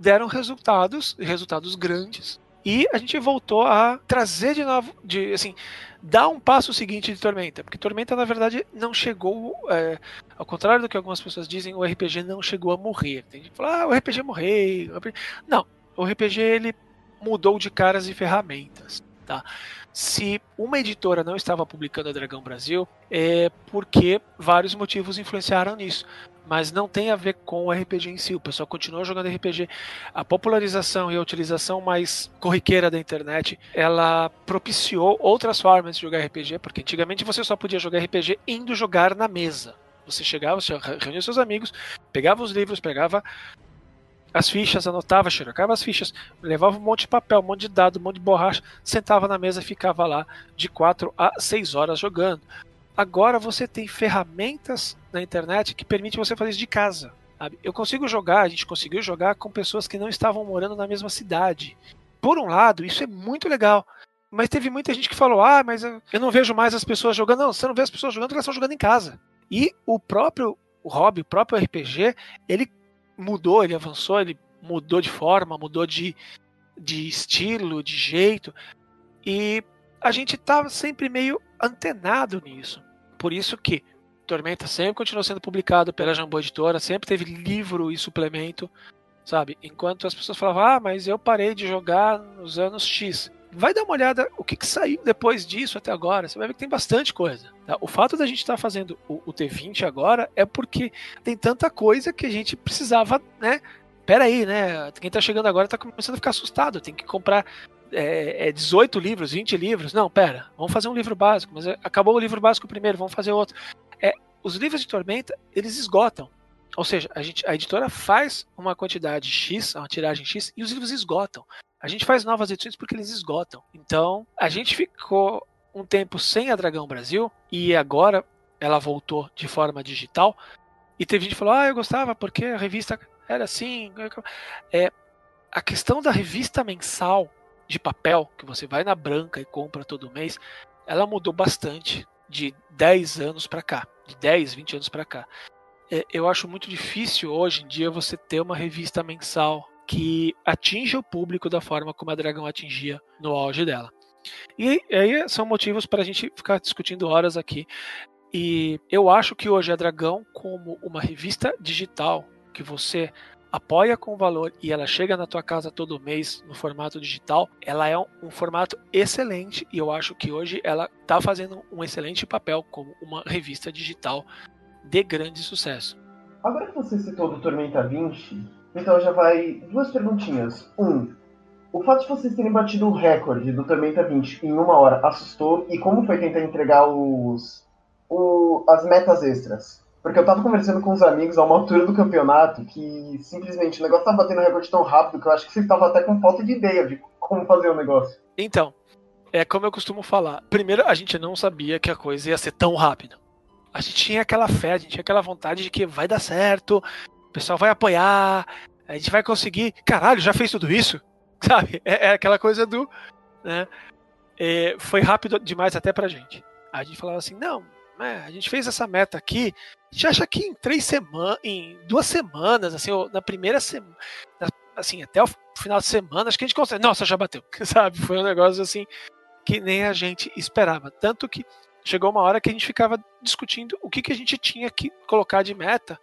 C: deram resultados, resultados grandes. E a gente voltou a trazer de novo, de, assim, dar um passo seguinte de Tormenta. Porque Tormenta, na verdade, não chegou. É, ao contrário do que algumas pessoas dizem, o RPG não chegou a morrer. Tem gente que fala, ah, o RPG morreu. Não, o RPG ele mudou de caras e ferramentas. Tá? Se uma editora não estava publicando a Dragão Brasil, é porque vários motivos influenciaram nisso. Mas não tem a ver com o RPG em si. O pessoal continua jogando RPG. A popularização e a utilização mais corriqueira da internet, ela propiciou outras formas de jogar RPG, porque antigamente você só podia jogar RPG indo jogar na mesa. Você chegava, você reunia seus amigos, pegava os livros, pegava as fichas, anotava, xerocava as fichas, levava um monte de papel, um monte de dado, um monte de borracha, sentava na mesa e ficava lá de 4 a 6 horas jogando. Agora você tem ferramentas na internet que permitem você fazer isso de casa. Sabe? Eu consigo jogar, a gente conseguiu jogar com pessoas que não estavam morando na mesma cidade. Por um lado, isso é muito legal. Mas teve muita gente que falou: ah, mas eu não vejo mais as pessoas jogando. Não, você não vê as pessoas jogando porque elas estão jogando em casa. E o próprio o hobby, o próprio RPG, ele mudou, ele avançou, ele mudou de forma, mudou de, de estilo, de jeito. E a gente estava sempre meio antenado nisso. Por isso que Tormenta sempre continuou sendo publicado pela Jambô Editora, sempre teve livro e suplemento, sabe? Enquanto as pessoas falavam, ah, mas eu parei de jogar nos anos X. Vai dar uma olhada o que, que saiu depois disso até agora. Você vai ver que tem bastante coisa. Tá? O fato da gente estar tá fazendo o, o, T20 agora é porque tem tanta coisa que a gente precisava, né? Pera aí, né? Quem está chegando agora está começando a ficar assustado. Tem que comprar é, é 18 livros, 20 livros. Não, pera, vamos fazer um livro básico. Mas acabou o livro básico primeiro, vamos fazer outro. É, os livros de Tormenta, eles esgotam. Ou seja, a, gente, a editora faz uma quantidade X, uma tiragem X, e os livros esgotam. A gente faz novas edições porque eles esgotam. Então, a gente ficou um tempo sem a Dragão Brasil e agora ela voltou de forma digital. E teve gente que falou: Ah, eu gostava porque a revista era assim. É, a questão da revista mensal de papel, que você vai na branca e compra todo mês, ela mudou bastante de 10 anos para cá, de 10, 20 anos para cá. É, eu acho muito difícil hoje em dia você ter uma revista mensal que atinja o público da forma como a Dragão atingia no auge dela. E aí são motivos para a gente ficar discutindo horas aqui. E eu acho que hoje a Dragão, como uma revista digital que você apoia com valor e ela chega na tua casa todo mês no formato digital, ela é um, um formato excelente e eu acho que hoje ela está fazendo um excelente papel como uma revista digital de grande sucesso.
B: Agora que você citou do Tormenta 20, então já vai duas perguntinhas. Um, o fato de vocês terem batido o recorde do Tormenta 20 em uma hora assustou? E como foi tentar entregar os, o, as metas extras? Porque eu tava conversando com uns amigos a uma altura do campeonato que simplesmente o negócio tava batendo recorde tão rápido que eu acho que vocês estavam até com falta de ideia de como fazer o negócio.
C: Então, é como eu costumo falar. Primeiro, a gente não sabia que a coisa ia ser tão rápida. A gente tinha aquela fé, a gente tinha aquela vontade de que vai dar certo, o pessoal vai apoiar, a gente vai conseguir. Caralho, já fez tudo isso? *laughs* Sabe? É, é aquela coisa do. Né? É, foi rápido demais até pra gente. A gente falava assim: não, né, a gente fez essa meta aqui. A gente acha que em três semanas, em duas semanas, assim, na primeira semana, assim, até o final de semana, acho que a gente consegue. Nossa, já bateu, *laughs* sabe? Foi um negócio assim que nem a gente esperava. Tanto que chegou uma hora que a gente ficava discutindo o que, que a gente tinha que colocar de meta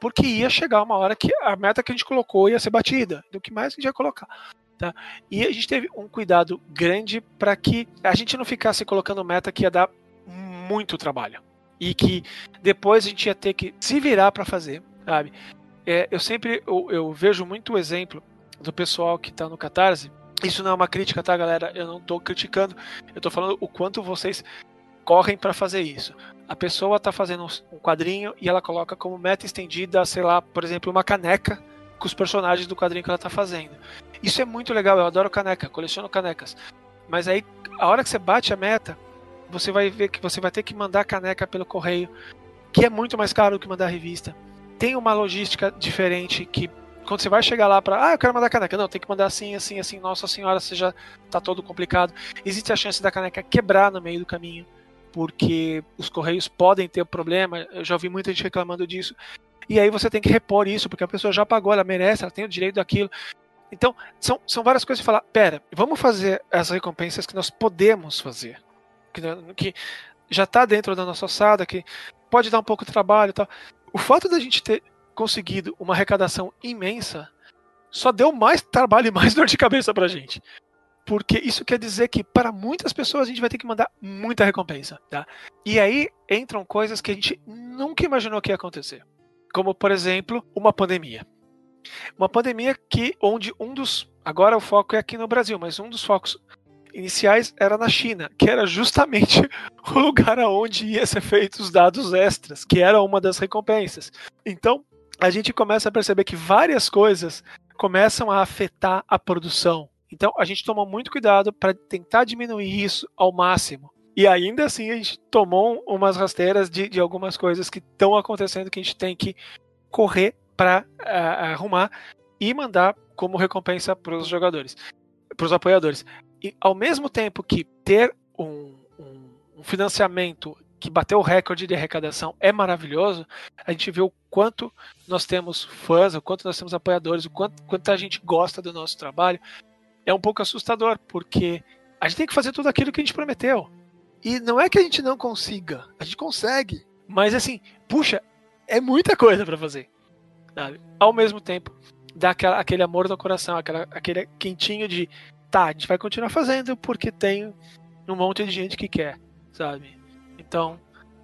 C: porque ia chegar uma hora que a meta que a gente colocou ia ser batida. Do que mais a gente ia colocar. Tá? E a gente teve um cuidado grande para que a gente não ficasse colocando meta que ia dar muito trabalho. E que depois a gente ia ter que se virar para fazer, sabe? É, eu sempre eu, eu, vejo muito o exemplo do pessoal que está no Catarse. Isso não é uma crítica, tá, galera? Eu não estou criticando. Eu estou falando o quanto vocês correm para fazer isso. A pessoa está fazendo um quadrinho e ela coloca como meta estendida, sei lá, por exemplo, uma caneca com os personagens do quadrinho que ela está fazendo. Isso é muito legal, eu adoro caneca, coleciono canecas. Mas aí, a hora que você bate a meta, você vai ver que você vai ter que mandar a caneca pelo correio, que é muito mais caro do que mandar a revista. Tem uma logística diferente que quando você vai chegar lá para, ah, eu quero mandar a caneca, não, tem que mandar assim, assim, assim, nossa senhora, você já tá todo complicado. Existe a chance da caneca quebrar no meio do caminho porque os correios podem ter problema. Eu já ouvi muita gente reclamando disso. E aí você tem que repor isso, porque a pessoa já pagou, ela merece, ela tem o direito daquilo. Então, são, são várias coisas de falar, pera, vamos fazer as recompensas que nós podemos fazer. Que, que já está dentro da nossa ossada, que pode dar um pouco de trabalho e tal. O fato da gente ter conseguido uma arrecadação imensa só deu mais trabalho e mais *laughs* dor de cabeça pra gente. Porque isso quer dizer que para muitas pessoas a gente vai ter que mandar muita recompensa, tá? E aí entram coisas que a gente nunca imaginou que ia acontecer, como por exemplo uma pandemia. Uma pandemia que onde um dos agora o foco é aqui no Brasil, mas um dos focos iniciais era na China, que era justamente *laughs* o lugar aonde ia ser feitos os dados extras, que era uma das recompensas. Então, a gente começa a perceber que várias coisas começam a afetar a produção. Então, a gente tomou muito cuidado para tentar diminuir isso ao máximo. E ainda assim, a gente tomou umas rasteiras de, de algumas coisas que estão acontecendo que a gente tem que correr para arrumar e mandar como recompensa para os jogadores, para os apoiadores. E ao mesmo tempo que ter um, um, um financiamento que bateu o recorde de arrecadação é maravilhoso, a gente vê o quanto nós temos fãs, o quanto nós temos apoiadores, o quanto, quanto a gente gosta do nosso trabalho. É um pouco assustador, porque a gente tem que fazer tudo aquilo que a gente prometeu. E não é que a gente não consiga, a gente consegue. Mas assim, puxa, é muita coisa para fazer. Sabe? Ao mesmo tempo, dá aquela, aquele amor no coração, aquela, aquele quentinho de tá, a gente vai continuar fazendo porque tem um monte de gente que quer, sabe? Então,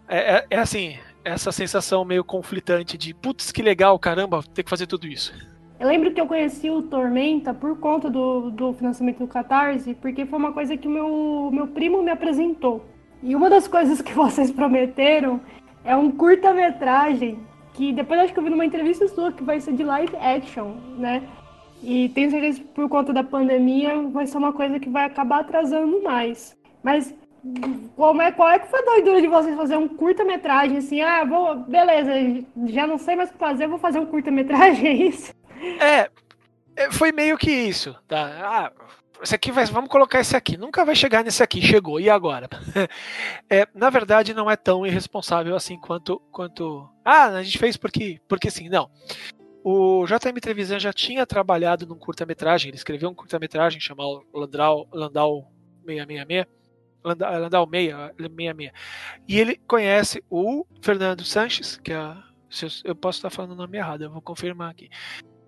C: é, é, é assim, essa sensação meio conflitante de putz, que legal, caramba, ter que fazer tudo isso.
A: Eu lembro que eu conheci o Tormenta por conta do, do financiamento do Catarse, porque foi uma coisa que o meu, meu primo me apresentou. E uma das coisas que *laughs* vocês prometeram é um curta-metragem que depois acho que eu vi numa entrevista sua que vai ser de live action, né? E tenho certeza que por conta da pandemia vai ser uma coisa que vai acabar atrasando mais. Mas como é, qual é que foi a doidura de vocês fazer um curta-metragem assim? Ah, vou, beleza, já não sei mais o que fazer, vou fazer um curta-metragem, é isso?
C: É, é, foi meio que isso, tá? Ah, esse aqui vai, vamos colocar esse aqui. Nunca vai chegar nesse aqui, chegou, e agora? *laughs* É, na verdade, não é tão irresponsável assim quanto. quanto ah, a gente fez porque, porque sim, não. O JM Trevisan já tinha trabalhado num curta-metragem, ele escreveu um curta-metragem chamado Landau, Landau 666. Landau, Landau 666. E ele conhece o Fernando Sanches, que é. Eu posso estar falando o nome errado, eu vou confirmar aqui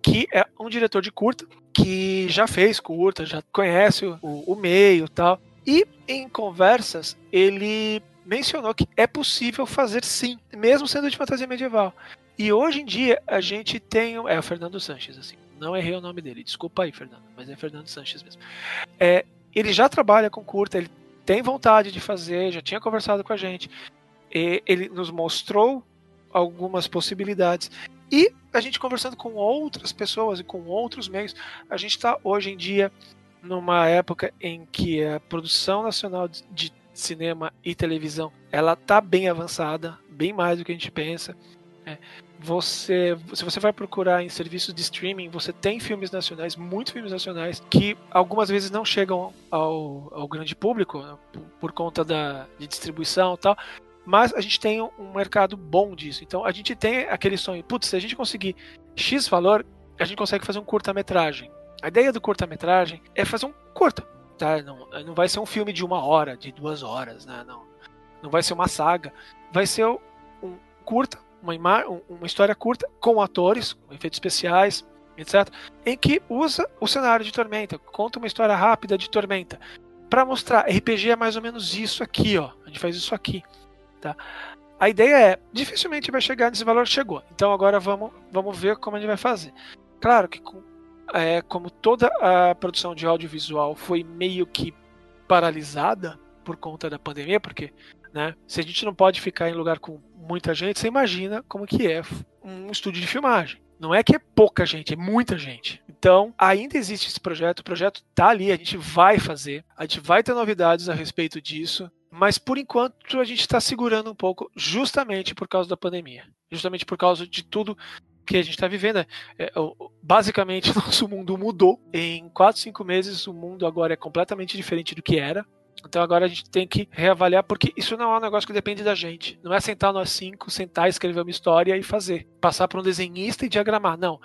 C: que é um diretor de curta, que já fez curta, já conhece o, o meio e tal. E em conversas, ele mencionou que é possível fazer sim, mesmo sendo de fantasia medieval. E hoje em dia a gente tem. É o Fernando Sanches, assim. Não errei o nome dele, desculpa aí, Fernando, mas é Fernando Sanches mesmo. É, ele já trabalha com curta, ele tem vontade de fazer, já tinha conversado com a gente. ele nos mostrou algumas possibilidades. E a gente conversando com outras pessoas e com outros meios, a gente está hoje em dia numa época em que a produção nacional de cinema e televisão ela está bem avançada, bem mais do que a gente pensa. É, você, se você vai procurar em serviços de streaming, você tem filmes nacionais, muitos filmes nacionais, que algumas vezes não chegam ao, ao grande público né, por, por, conta da, de distribuição e tal, mas a gente tem um mercado bom disso. Então a gente tem aquele sonho, putz, se a gente conseguir X valor, a gente consegue fazer um curta-metragem. A ideia do curta-metragem é fazer um curta, tá? Não, não vai ser um filme de uma hora, de duas horas, né? Não, não vai ser uma saga. Vai ser um curta, uma, uma história curta com atores, com efeitos especiais, etc. Em que usa o cenário de Tormenta, conta uma história rápida de Tormenta. Para mostrar, RPG é mais ou menos isso aqui, ó. A gente faz isso aqui. Tá? A ideia é, dificilmente vai chegar nesse valor, chegou. Então agora vamos, vamos ver como a gente vai fazer. Claro que é, como toda a produção de audiovisual foi meio que paralisada por conta da pandemia, porque né, se a gente não pode ficar em lugar com muita gente, você imagina como que é um estúdio de filmagem. Não é que é pouca gente, é muita gente. Então, ainda existe esse projeto, o projeto tá ali, a gente vai fazer, a gente vai ter novidades a respeito disso. Mas por enquanto a gente está segurando um pouco, justamente por causa da pandemia, justamente por causa de tudo que a gente está vivendo. É, basicamente, *laughs* nosso mundo mudou. Em 4, 5 meses, o mundo agora é completamente diferente do que era. Então agora a gente tem que reavaliar, porque isso não é um negócio que depende da gente. Não é sentar nós cinco, sentar, escrever uma história e fazer. Passar para um desenhista e diagramar. Não.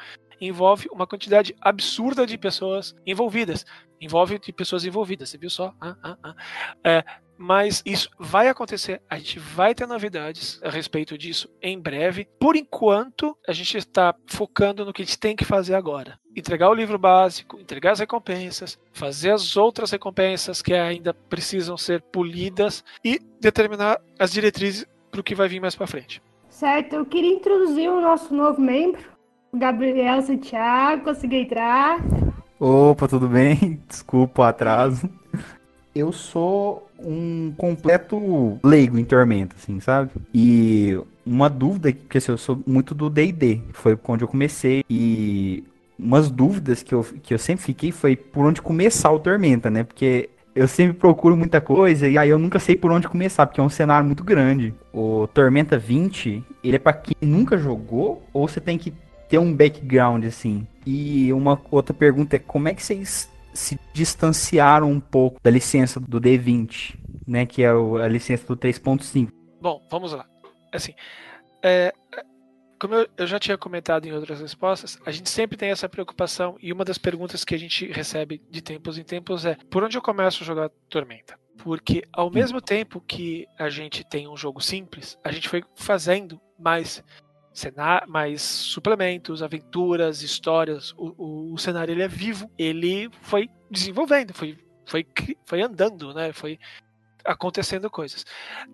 C: Envolve uma quantidade absurda de pessoas envolvidas. Envolve de pessoas envolvidas, você viu só? Ah, ah, ah. É, mas isso vai acontecer. A gente vai ter novidades a respeito disso em breve. Por enquanto, a gente está focando no que a gente tem que fazer agora. Entregar o livro básico, entregar as recompensas, fazer as outras recompensas que ainda precisam ser polidas e determinar as diretrizes para o que vai vir mais para frente.
A: Certo, eu queria introduzir o nosso novo membro, Gabriel Santiago. Consegui entrar.
D: Opa, tudo bem? *laughs* Desculpa o atraso eu sou um completo leigo em Tormenta, assim, sabe? E uma dúvida, porque assim, eu sou muito do D&D, foi onde eu comecei, e umas dúvidas que eu, que eu sempre fiquei foi por onde começar o Tormenta, né? Porque eu sempre procuro muita coisa e aí eu nunca sei por onde começar, porque é um cenário muito grande. O Tormenta 20, ele é para quem nunca jogou ou você tem que ter um background assim? E uma outra pergunta é como é que vocês se distanciaram um pouco da licença do D20, né, que é a licença do 3.5.
C: Bom, vamos lá. Assim, é, como eu, eu, já tinha comentado em outras respostas, a gente sempre tem essa preocupação e uma das perguntas que a gente recebe de tempos em tempos é por onde eu começo a jogar Tormenta? Porque ao mesmo tempo que a gente tem um jogo simples, a gente foi fazendo mais cenário, mais suplementos, aventuras, histórias. O, o, o, cenário ele é vivo, ele foi desenvolvendo, foi, foi, foi andando, né? Foi acontecendo coisas.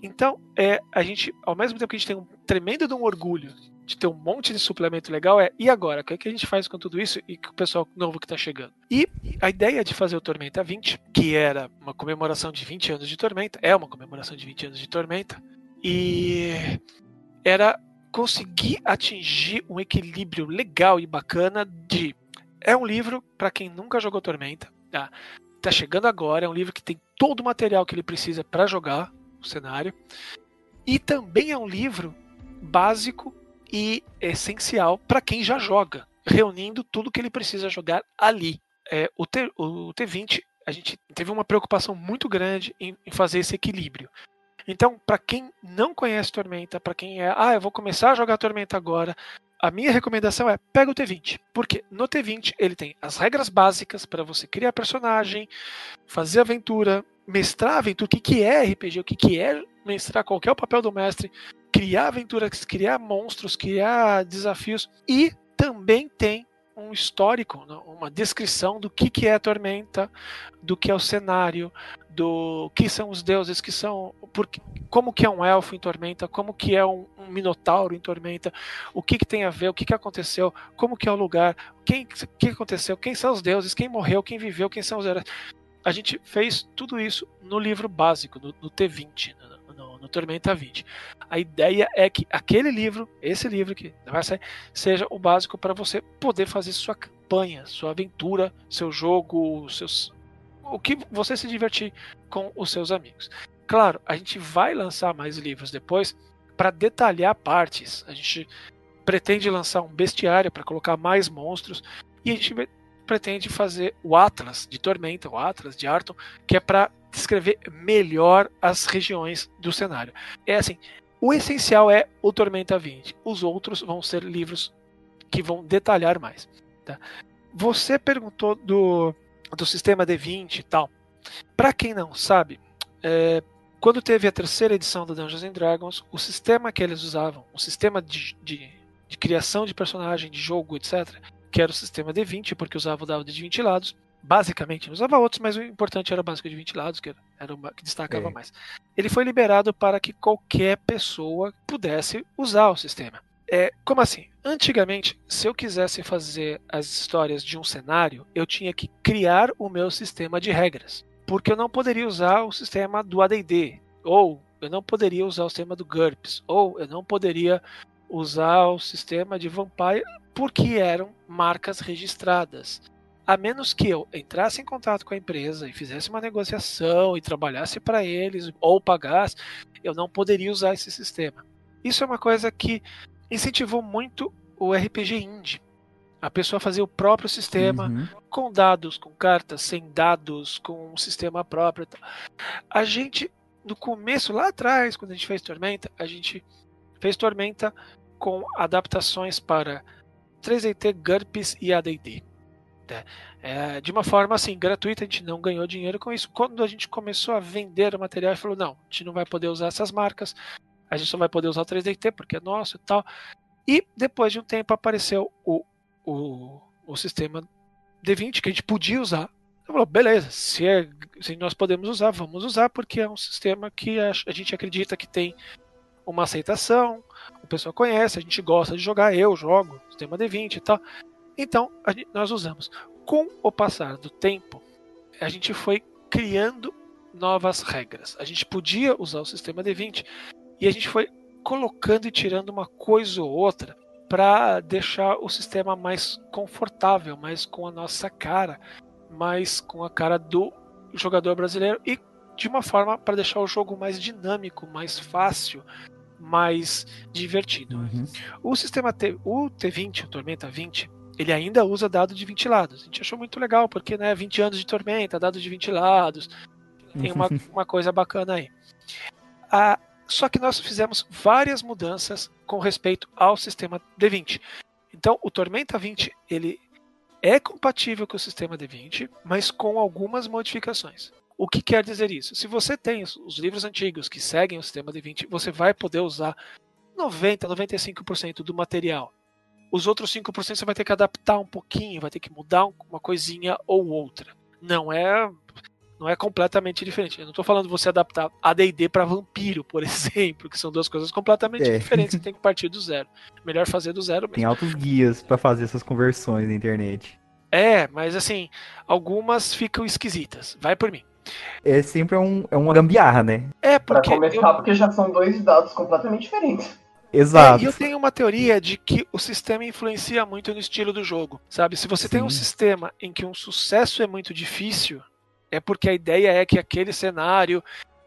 C: Então, é, a gente, ao mesmo tempo que a gente tem um tremendo de um orgulho de ter um monte de suplemento legal, é e agora? O que, é que a gente faz com tudo isso e com o pessoal novo que está chegando? E a ideia de fazer o Tormenta 20, que era uma comemoração de 20 anos de Tormenta, é uma comemoração de 20 anos de Tormenta, e era conseguir atingir um equilíbrio legal e bacana de é um livro para quem nunca jogou Tormenta, tá? Tá chegando agora, é um livro que tem todo o material que ele precisa para jogar o cenário. E também é um livro básico e essencial para quem já joga, reunindo tudo que ele precisa jogar ali. É, o, T, o T20, a gente teve uma preocupação muito grande em, em fazer esse equilíbrio. Então, para quem não conhece Tormenta, para quem é, ah, eu vou começar a jogar Tormenta agora, a minha recomendação é pega o T20, porque no T20 ele tem as regras básicas para você criar personagem, fazer aventura, mestrar aventura, o que, que é RPG, o que, que é mestrar, qual é o papel do mestre, criar aventuras, criar monstros, criar desafios e também tem um histórico, né, uma descrição do que, que é a tormenta, do que é o cenário, do que são os deuses, que são porque, como que é um elfo em tormenta, como que é um, um minotauro em tormenta, o que, que tem a ver, o que, que aconteceu, como que é o lugar, quem que aconteceu, quem são os deuses, quem morreu, quem viveu, quem são os heróis. A gente fez tudo isso no livro básico, no, no T20, no, no Tormenta 20. A ideia é que aquele livro, esse livro que vai sair, seja o básico para você poder fazer sua campanha, sua aventura, seu jogo, seus o que você se divertir com os seus amigos. Claro, a gente vai lançar mais livros depois para detalhar partes. A gente pretende lançar um bestiário para colocar mais monstros e a gente pretende fazer o Atlas de Tormenta, o Atlas de Arton, que é para descrever melhor as regiões do cenário. É assim, o essencial é o Tormenta 20. Os outros vão ser livros que vão detalhar mais. Tá? Você perguntou do, do sistema D20 e tal. Para quem não sabe, é, quando teve a terceira edição do Dungeons and Dragons, o sistema que eles usavam, o sistema de, de, de criação de personagem, de jogo, etc., que era o sistema D20, porque usava o dado de 20 lados, basicamente, usava outros, mas o importante era o básico de 20 lados, que era, era o que destacava é. mais. Ele foi liberado para que qualquer pessoa pudesse usar o sistema. É, como assim? Antigamente, se eu quisesse fazer as histórias de um cenário, eu tinha que criar o meu sistema de regras. Porque eu não poderia usar o sistema do ADD, ou eu não poderia usar o sistema do GURPS, ou eu não poderia usar o sistema de Vampire, porque eram marcas registradas a menos que eu entrasse em contato com a empresa e fizesse uma negociação e trabalhasse para eles ou pagasse, eu não poderia usar esse sistema. Isso é uma coisa que incentivou muito o RPG indie. A pessoa fazer o próprio sistema uhum. com dados, com cartas, sem dados, com um sistema próprio. A gente, no começo, lá atrás, quando a gente fez Tormenta, a gente fez Tormenta com adaptações para 3DT, GURPS e AD&D. Né? É, de uma forma assim, gratuita, a gente não ganhou dinheiro com isso. Quando a gente começou a vender o material, a gente falou, não, a gente não vai poder usar essas marcas, a gente só vai poder usar o 3DT porque é nosso e tal. E depois de um tempo apareceu o, o, o sistema D20 que a gente podia usar. Eu falou, beleza, se, é, se nós podemos usar, vamos usar, porque é um sistema que a, a gente acredita que tem uma aceitação, o pessoal conhece, a gente gosta de jogar, eu jogo, sistema D20 e tal. Então, nós usamos. Com o passar do tempo, a gente foi criando novas regras. A gente podia usar o sistema D20 e a gente foi colocando e tirando uma coisa ou outra para deixar o sistema mais confortável, mais com a nossa cara, mais com a cara do jogador brasileiro e de uma forma para deixar o jogo mais dinâmico, mais fácil, mais divertido. Uhum. O sistema T, o T20, o Tormenta 20, ele ainda usa dado de 20 lados. A gente achou muito legal, porque né, 20 anos de Tormenta, dado de 20 lados, tem uma, *laughs* uma coisa bacana aí. A, só que nós fizemos várias mudanças com respeito ao sistema D20. Então, o Tormenta 20 ele é compatível com o sistema D20, mas com algumas modificações. O que quer dizer isso? Se você tem os livros antigos que seguem o sistema D20, você vai poder usar 90, 95% do material. Os outros 5% você vai ter que adaptar um pouquinho, vai ter que mudar uma coisinha ou outra. Não é não é completamente diferente. Eu não estou falando você adaptar AD&D para vampiro, por *laughs* exemplo, que são duas coisas completamente é. diferentes. Você tem que partir do zero. Melhor fazer do zero mesmo.
D: Tem altos guias para fazer essas conversões na internet.
C: É, mas assim, algumas ficam esquisitas. Vai por mim.
D: É sempre um, é uma gambiarra, né?
C: É, porque.
B: Pra começar, eu... porque já são dois dados completamente diferentes.
D: Exato.
C: É, e eu tenho uma teoria de que o sistema influencia muito no estilo do jogo, sabe? Se você Sim. tem um sistema em que um sucesso é muito difícil, é porque a ideia é que aquele cenário,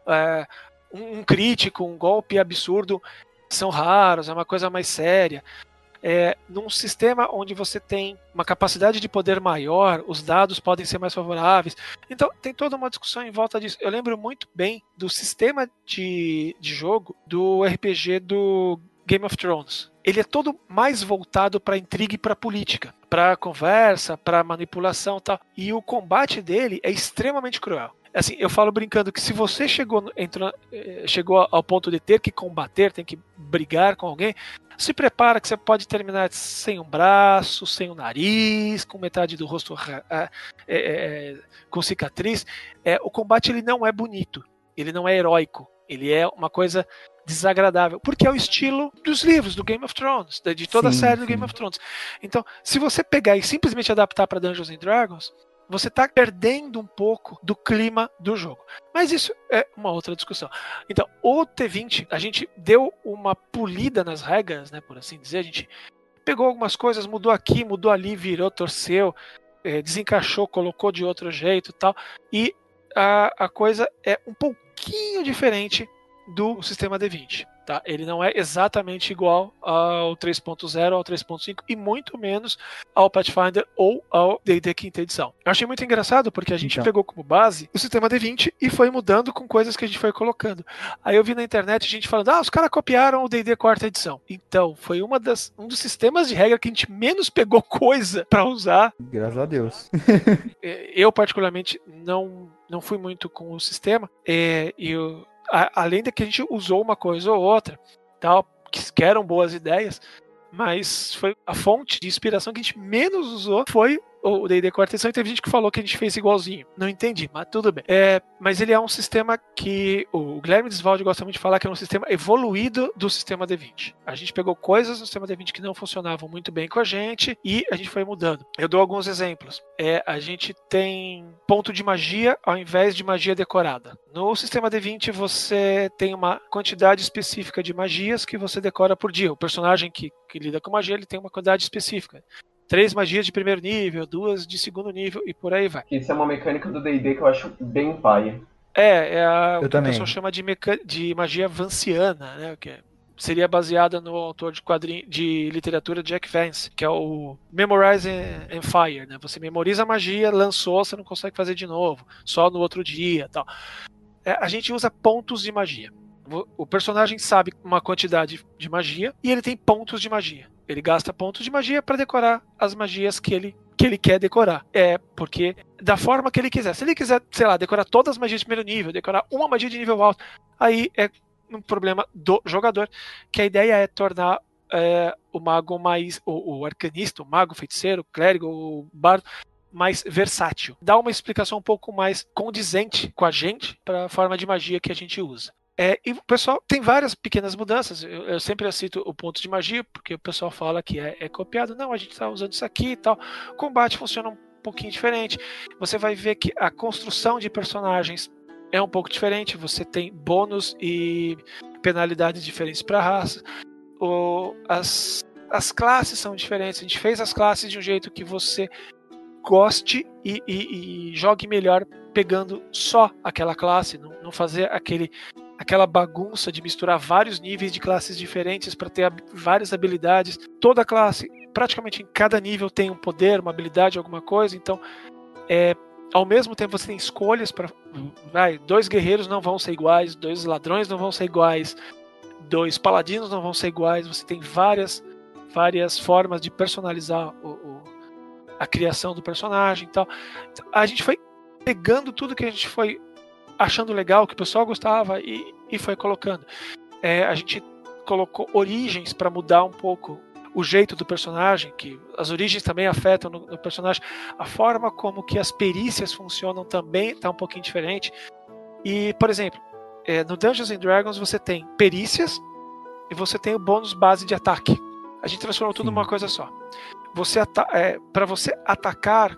C: é, um, crítico, um golpe absurdo, são raros, é uma coisa mais séria. É, num sistema onde você tem uma capacidade de poder maior, os dados podem ser mais favoráveis. Então, tem toda uma discussão em volta disso. Eu lembro muito bem do sistema de, de jogo do RPG do Game of Thrones. Ele é todo mais voltado para intriga e para política, para conversa, para manipulação, tal. E o combate dele é extremamente cruel. Assim, eu falo brincando que se você chegou, entrou, eh, chegou ao ponto de ter que combater, tem que brigar com alguém, se prepara que você pode terminar sem um braço, sem um nariz, com metade do rosto é, é, com cicatriz. É, o combate ele não é bonito, ele não é heróico, ele é uma coisa desagradável, porque é o estilo dos livros do Game of Thrones, de toda sim, a série do Game of Thrones. Então, se você pegar e simplesmente adaptar para Dungeons and Dragons, você está perdendo um pouco do clima do jogo. Mas isso é uma outra discussão. Então, o T20, a gente deu uma polida nas regras, né, por assim dizer, a gente pegou algumas coisas, mudou aqui, mudou ali, virou, torceu, é, desencaixou, colocou de outro jeito e tal, e a, a coisa é um pouquinho diferente do sistema D20. Tá? Ele não é exatamente igual ao 3.0, ao 3.5 e muito menos ao Pathfinder ou ao D&D quinta edição. Eu achei muito engraçado porque a gente então. pegou como base o sistema D20 e foi mudando com coisas que a gente foi colocando. Aí eu vi na internet gente falando, ah, os caras copiaram o D&D quarta edição. Então, foi uma das, um dos sistemas de regra que a gente menos pegou *laughs* coisa para usar.
D: Graças a Deus. *laughs*
C: É, eu, particularmente, não, não fui muito com o sistema. É, e eu a, além de que a gente usou uma coisa ou outra, tal, que, eram boas ideias, mas foi a fonte de inspiração que a gente menos usou foi o D&D quarta edição e teve gente que falou que a gente fez igualzinho. Não entendi, mas tudo bem. É, mas ele é um sistema que o Guilherme Desvalde gosta muito de falar que é um sistema evoluído do sistema D20. A gente pegou coisas do sistema D20 que não funcionavam muito bem com a gente e a gente foi mudando. Eu dou alguns exemplos. É, a gente tem ponto de magia ao invés de magia decorada. No sistema D20 você tem uma quantidade específica de magias que você decora por dia. O personagem que, que lida com magia ele tem uma quantidade específica três magias de primeiro nível, duas de segundo nível e por aí vai.
B: Isso é uma mecânica do D&D que eu acho bem paia.
C: É, é a, o que também. a pessoa chama de, meca... de magia vanciana, né? Que seria baseada no autor de quadrinho de literatura Jack Vance, que é o Memorize and Fire, né? Você memoriza a magia, lançou, você não consegue fazer de novo, só no outro dia, tal. É, a gente usa pontos de magia. O personagem sabe uma quantidade de magia e ele tem pontos de magia. Ele gasta pontos de magia para decorar as magias que ele que ele quer decorar. É, porque da forma que ele quiser. Se ele quiser, sei lá, decorar todas as magias de primeiro nível, decorar uma magia de nível alto, aí é um problema do jogador, que a ideia é tornar é, o mago mais. O, o, arcanista, o mago, o feiticeiro, o clérigo, o bardo mais versátil. Dá uma explicação um pouco mais condizente com a gente para a forma de magia que a gente usa. É, e o pessoal tem várias pequenas mudanças. Eu, eu, sempre cito o ponto de magia, porque o pessoal fala que é, é copiado. Não, a gente está usando isso aqui e tal. O combate funciona um pouquinho diferente. Você vai ver que a construção de personagens é um pouco diferente. Você tem bônus e penalidades diferentes para raça. As, as classes são diferentes. A gente fez as classes de um jeito que você goste e, e, e jogue melhor pegando só aquela classe, não, não fazer aquele aquela bagunça de misturar vários níveis de classes diferentes para ter várias habilidades. Toda classe, praticamente em cada nível, tem um poder, uma habilidade, alguma coisa. Então, é, ao mesmo tempo, você tem escolhas para. Vai, dois guerreiros não vão ser iguais, dois ladrões não vão ser iguais, dois paladinos não vão ser iguais. Você tem várias, várias formas de personalizar o, o, a criação do personagem e tal. Então, a gente foi pegando tudo que a gente foi achando legal, que o pessoal gostava e, e foi colocando. É, a gente colocou origens para mudar um pouco o jeito do personagem, que as origens também afetam no, no personagem, a forma como que as perícias funcionam também está um pouquinho diferente. E, por exemplo, é, no Dungeons and Dragons você tem perícias e você tem o bônus base de ataque. A gente transformou tudo Sim. numa coisa só. Você é, para você atacar,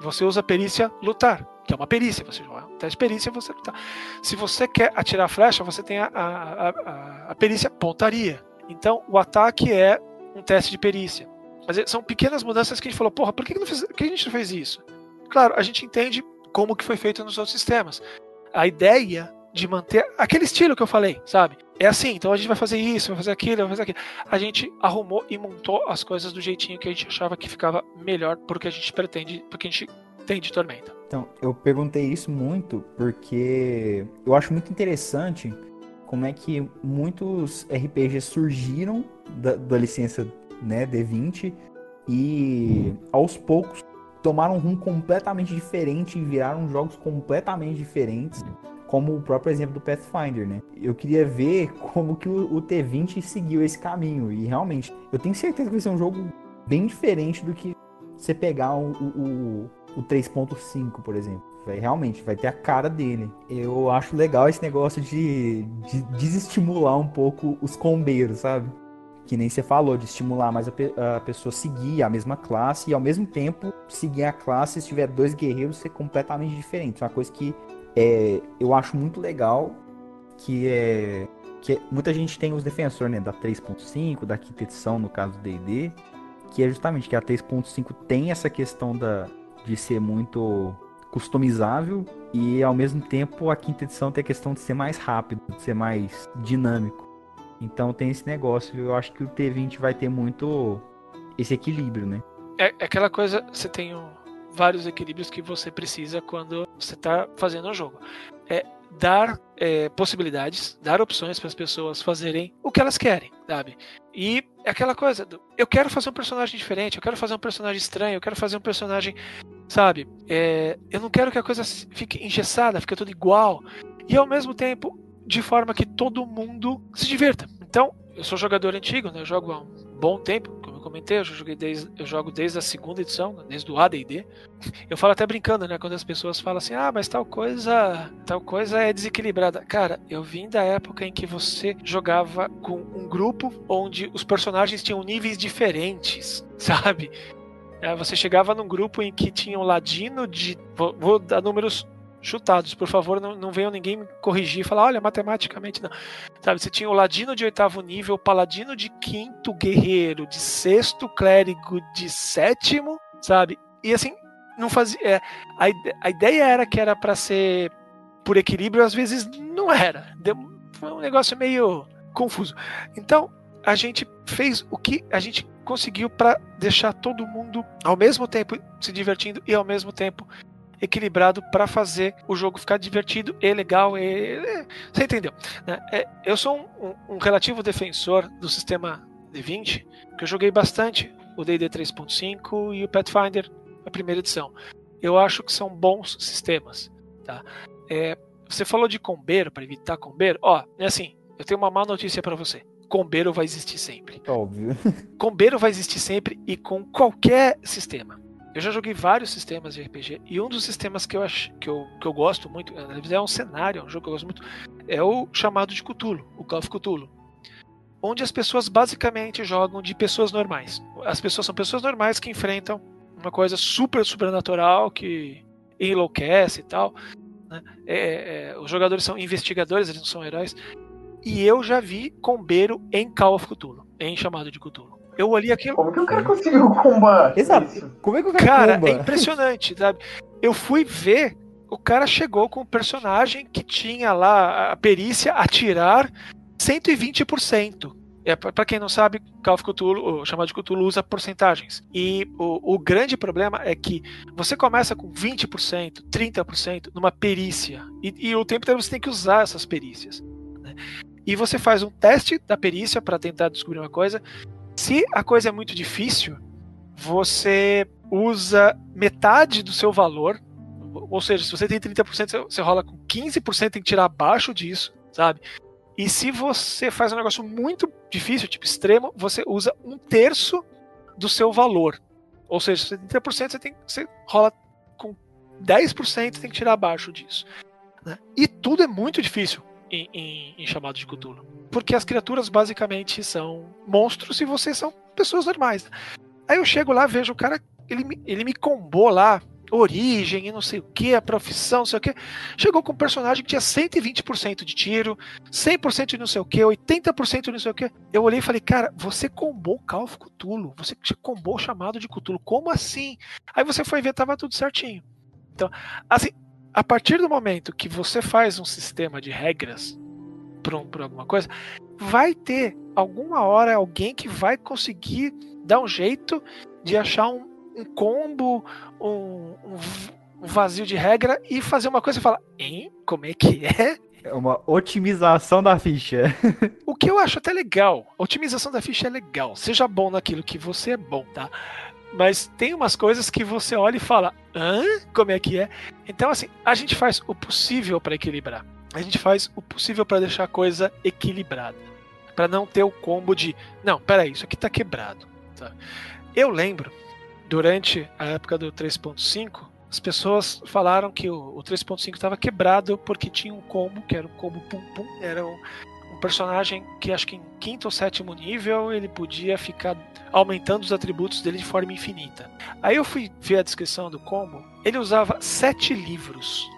C: você usa a perícia lutar que é uma perícia, você joga um teste de perícia você tá. Se você quer atirar a flecha, você tem a, a, a, a perícia pontaria. Então, o ataque é um teste de perícia. Mas são pequenas mudanças que a gente falou, porra, por que, que, fez, que a gente não fez isso? Claro, a gente entende como que foi feito nos outros sistemas. A ideia de manter aquele estilo que eu falei, sabe? É assim, então a gente vai fazer isso, vai fazer aquilo, vai fazer aquilo. A gente arrumou e montou as coisas do jeitinho que a gente achava que ficava melhor porque a gente pretende, porque a gente tem de Tormenta.
D: Então, eu perguntei isso muito porque eu acho muito interessante como é que muitos RPGs surgiram da, da licença né, D20 e aos poucos tomaram um rumo completamente diferente e viraram jogos completamente diferentes, como o próprio exemplo do Pathfinder, né? Eu queria ver como que o, o T20 seguiu esse caminho e realmente eu tenho certeza que vai ser um jogo bem diferente do que você pegar o, o, o 3.5, por exemplo. Vai, realmente, vai ter a cara dele. Eu acho legal esse negócio de, de desestimular um pouco os combeiros, sabe? Que nem você falou, de estimular mais a, pe a pessoa seguir a mesma classe e ao mesmo tempo seguir a classe se tiver dois guerreiros ser completamente diferente. Uma coisa que é, eu acho muito legal, que é que muita gente tem os defensores né, da 3.5, da quinta edição, no caso do D&D, que é justamente que a 3.5 tem essa questão da, de ser muito customizável e ao mesmo tempo a quinta edição tem a questão de ser mais rápido, de ser mais dinâmico. Então tem esse negócio, eu acho que o T20 vai ter muito esse equilíbrio, né?
C: É, é aquela coisa, você tem um, vários equilíbrios que você precisa quando você está fazendo um jogo. É dar é, possibilidades, dar opções para as pessoas fazerem o que elas querem, sabe? E é aquela coisa, eu quero fazer um personagem diferente, eu quero fazer um personagem estranho, eu quero fazer um personagem, sabe? É, eu não quero que a coisa fique engessada, fique tudo igual. E ao mesmo tempo, de forma que todo mundo se divirta. Então, eu sou jogador antigo, né? Eu jogo há um bom tempo, como eu comentei, eu, joguei desde, eu jogo desde a segunda edição, desde o AD&D. Eu falo até brincando, né, quando as pessoas falam assim, ah, mas tal coisa, tal coisa é desequilibrada. Cara, eu vim da época em que você jogava com um grupo onde os personagens tinham níveis diferentes, *laughs* sabe? É, você chegava num grupo em que tinha um ladino de. Vou, vou dar números chutados. Por favor, não, não venham ninguém me corrigir e falar, olha, matematicamente não. Sabe, você tinha o ladino de oitavo nível, o paladino de quinto, guerreiro de sexto, clérigo de sétimo, sabe? E assim, não fazia. É, a, a ideia era que era para ser por equilíbrio, às vezes não era. Deu, foi um negócio meio confuso. Então, a gente fez o que a gente conseguiu para deixar todo mundo ao mesmo tempo se divertindo e ao mesmo tempo equilibrado para fazer o jogo ficar divertido e legal. E... Você entendeu? Né? É, eu sou um, um, relativo defensor do sistema D20, que eu joguei bastante o D&D 3.5 e o Pathfinder, a primeira edição. Eu acho que são bons sistemas. Tá? É, você falou de combeiro, para evitar combeiro. Ó, é assim, eu tenho uma má notícia para você. Combeiro vai existir sempre.
D: Óbvio. *laughs*
C: Combeiro vai existir sempre e com qualquer sistema. Eu já joguei vários sistemas de RPG e um dos sistemas que eu, acho, que eu, que eu gosto muito, é um cenário, é um jogo que eu gosto muito, é o chamado de Cthulhu, o Call of Cthulhu. Onde as pessoas basicamente jogam de pessoas normais. As pessoas são pessoas normais que enfrentam uma coisa super sobrenatural que enlouquece e tal. Né? É, é, os jogadores são investigadores, eles não são heróis. E eu já vi combeiro em Call of Cthulhu, em chamado de Cthulhu. Eu olhei aquilo.
B: Como que o cara conseguiu combar?
D: Exato. Como é que o cara
C: Cara,
D: comba?
C: é impressionante, sabe? Eu fui ver, o cara chegou com um personagem que tinha lá a perícia atirar 120%. É, para quem não sabe, Call of Cthulhu, o chamado de Cthulhu, usa porcentagens. E o, o grande problema é que você começa com 20%, 30% numa perícia. E, e o tempo inteiro você tem que usar essas perícias. Né? E você faz um teste da perícia para tentar descobrir uma coisa. Se a coisa é muito difícil, você usa metade do seu valor. Ou seja, se você tem 30%, você rola com 15%, tem que tirar abaixo disso, sabe? E se você faz um negócio muito difícil, tipo extremo, você usa um terço do seu valor. Ou seja, se 30% você, tem, você rola com 10%, tem que tirar abaixo disso. Né? E tudo é muito difícil em, em, em chamado de Cthulhu. Porque as criaturas basicamente são monstros e vocês são pessoas normais. Aí eu chego lá, vejo o cara, ele, ele me combou lá, origem e não sei o que, a profissão, não sei o que. Chegou com um personagem que tinha 120% de tiro, 100% de não sei o que, 80% de não sei o que. Eu olhei e falei, cara, você combou Call of Cthulhu, você combou o chamado de Cthulhu, como assim? Aí você foi ver, tava tudo certinho. Então, assim, a partir do momento que você faz um sistema de regras para alguma coisa, vai ter alguma hora alguém que vai conseguir dar um jeito de achar um, um combo, um, um, vazio de regra e fazer uma coisa e falar, hein? Como é que é?
D: É uma otimização da ficha. *laughs*
C: o que eu acho até legal. A otimização da ficha é legal. Seja bom naquilo que você é bom, tá? Mas tem umas coisas que você olha e fala, hã? Como é que é? Então, assim, a gente faz o possível para equilibrar. A gente faz o possível para deixar a coisa equilibrada. para não ter o combo de, não, peraí, isso aqui tá quebrado. Tá? Eu lembro, durante a época do 3.5, as pessoas falaram que o, o 3.5 estava quebrado porque tinha um combo, que era um combo pum pum, era um personagem que acho que em quinto ou sétimo nível ele podia ficar aumentando os atributos dele de forma infinita. Aí eu fui ver a descrição do combo, ele usava sete livros,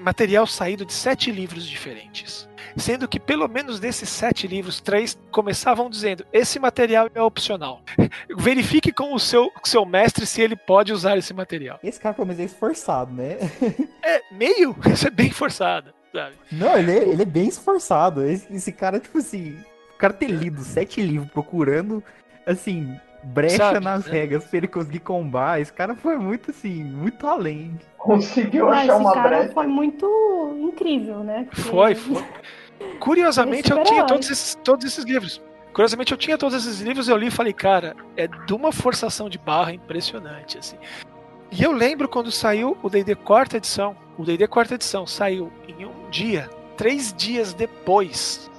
C: material saído de sete livros diferentes. Sendo que pelo menos desses sete livros, três começavam dizendo: esse material é opcional. *laughs* Verifique com o seu, seu mestre se ele pode usar esse material.
D: Esse cara, pelo menos, é esforçado, né?
C: é, meio? *laughs* Isso é bem forçado, sabe?
D: Não, ele é, ele é bem esforçado. Esse, esse cara, tipo assim, o cara ter lido sete livros procurando assim, brecha Sabe, nas né? regras pra ele conseguir combar. Esse cara foi muito assim, muito além.
B: Conseguiu ah, achar uma brecha. Esse cara
A: foi muito incrível, né?
C: Porque... Foi, foi. Curiosamente, eu tinha todos esses, todos esses livros. Curiosamente, eu tinha todos esses livros, eu li e falei, cara, é de uma forçação de barra impressionante, assim. E eu lembro quando saiu o D&D quarta edição. O D&D quarta edição saiu em um dia, três dias depois,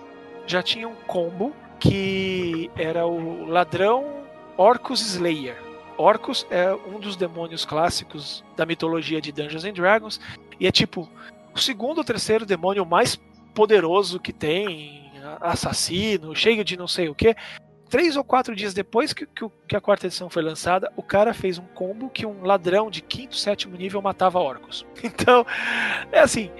C: já tinha um combo que era o ladrão Orcus Slayer. Orcus é um dos demônios clássicos da mitologia de Dungeons and Dragons e é tipo o segundo ou terceiro demônio mais poderoso que tem, assassino, cheio de não sei o que. Três ou quatro dias depois que, que, que, a quarta edição foi lançada, o cara fez um combo que um ladrão de quinto, sétimo nível matava orcos. *laughs* Então, é assim,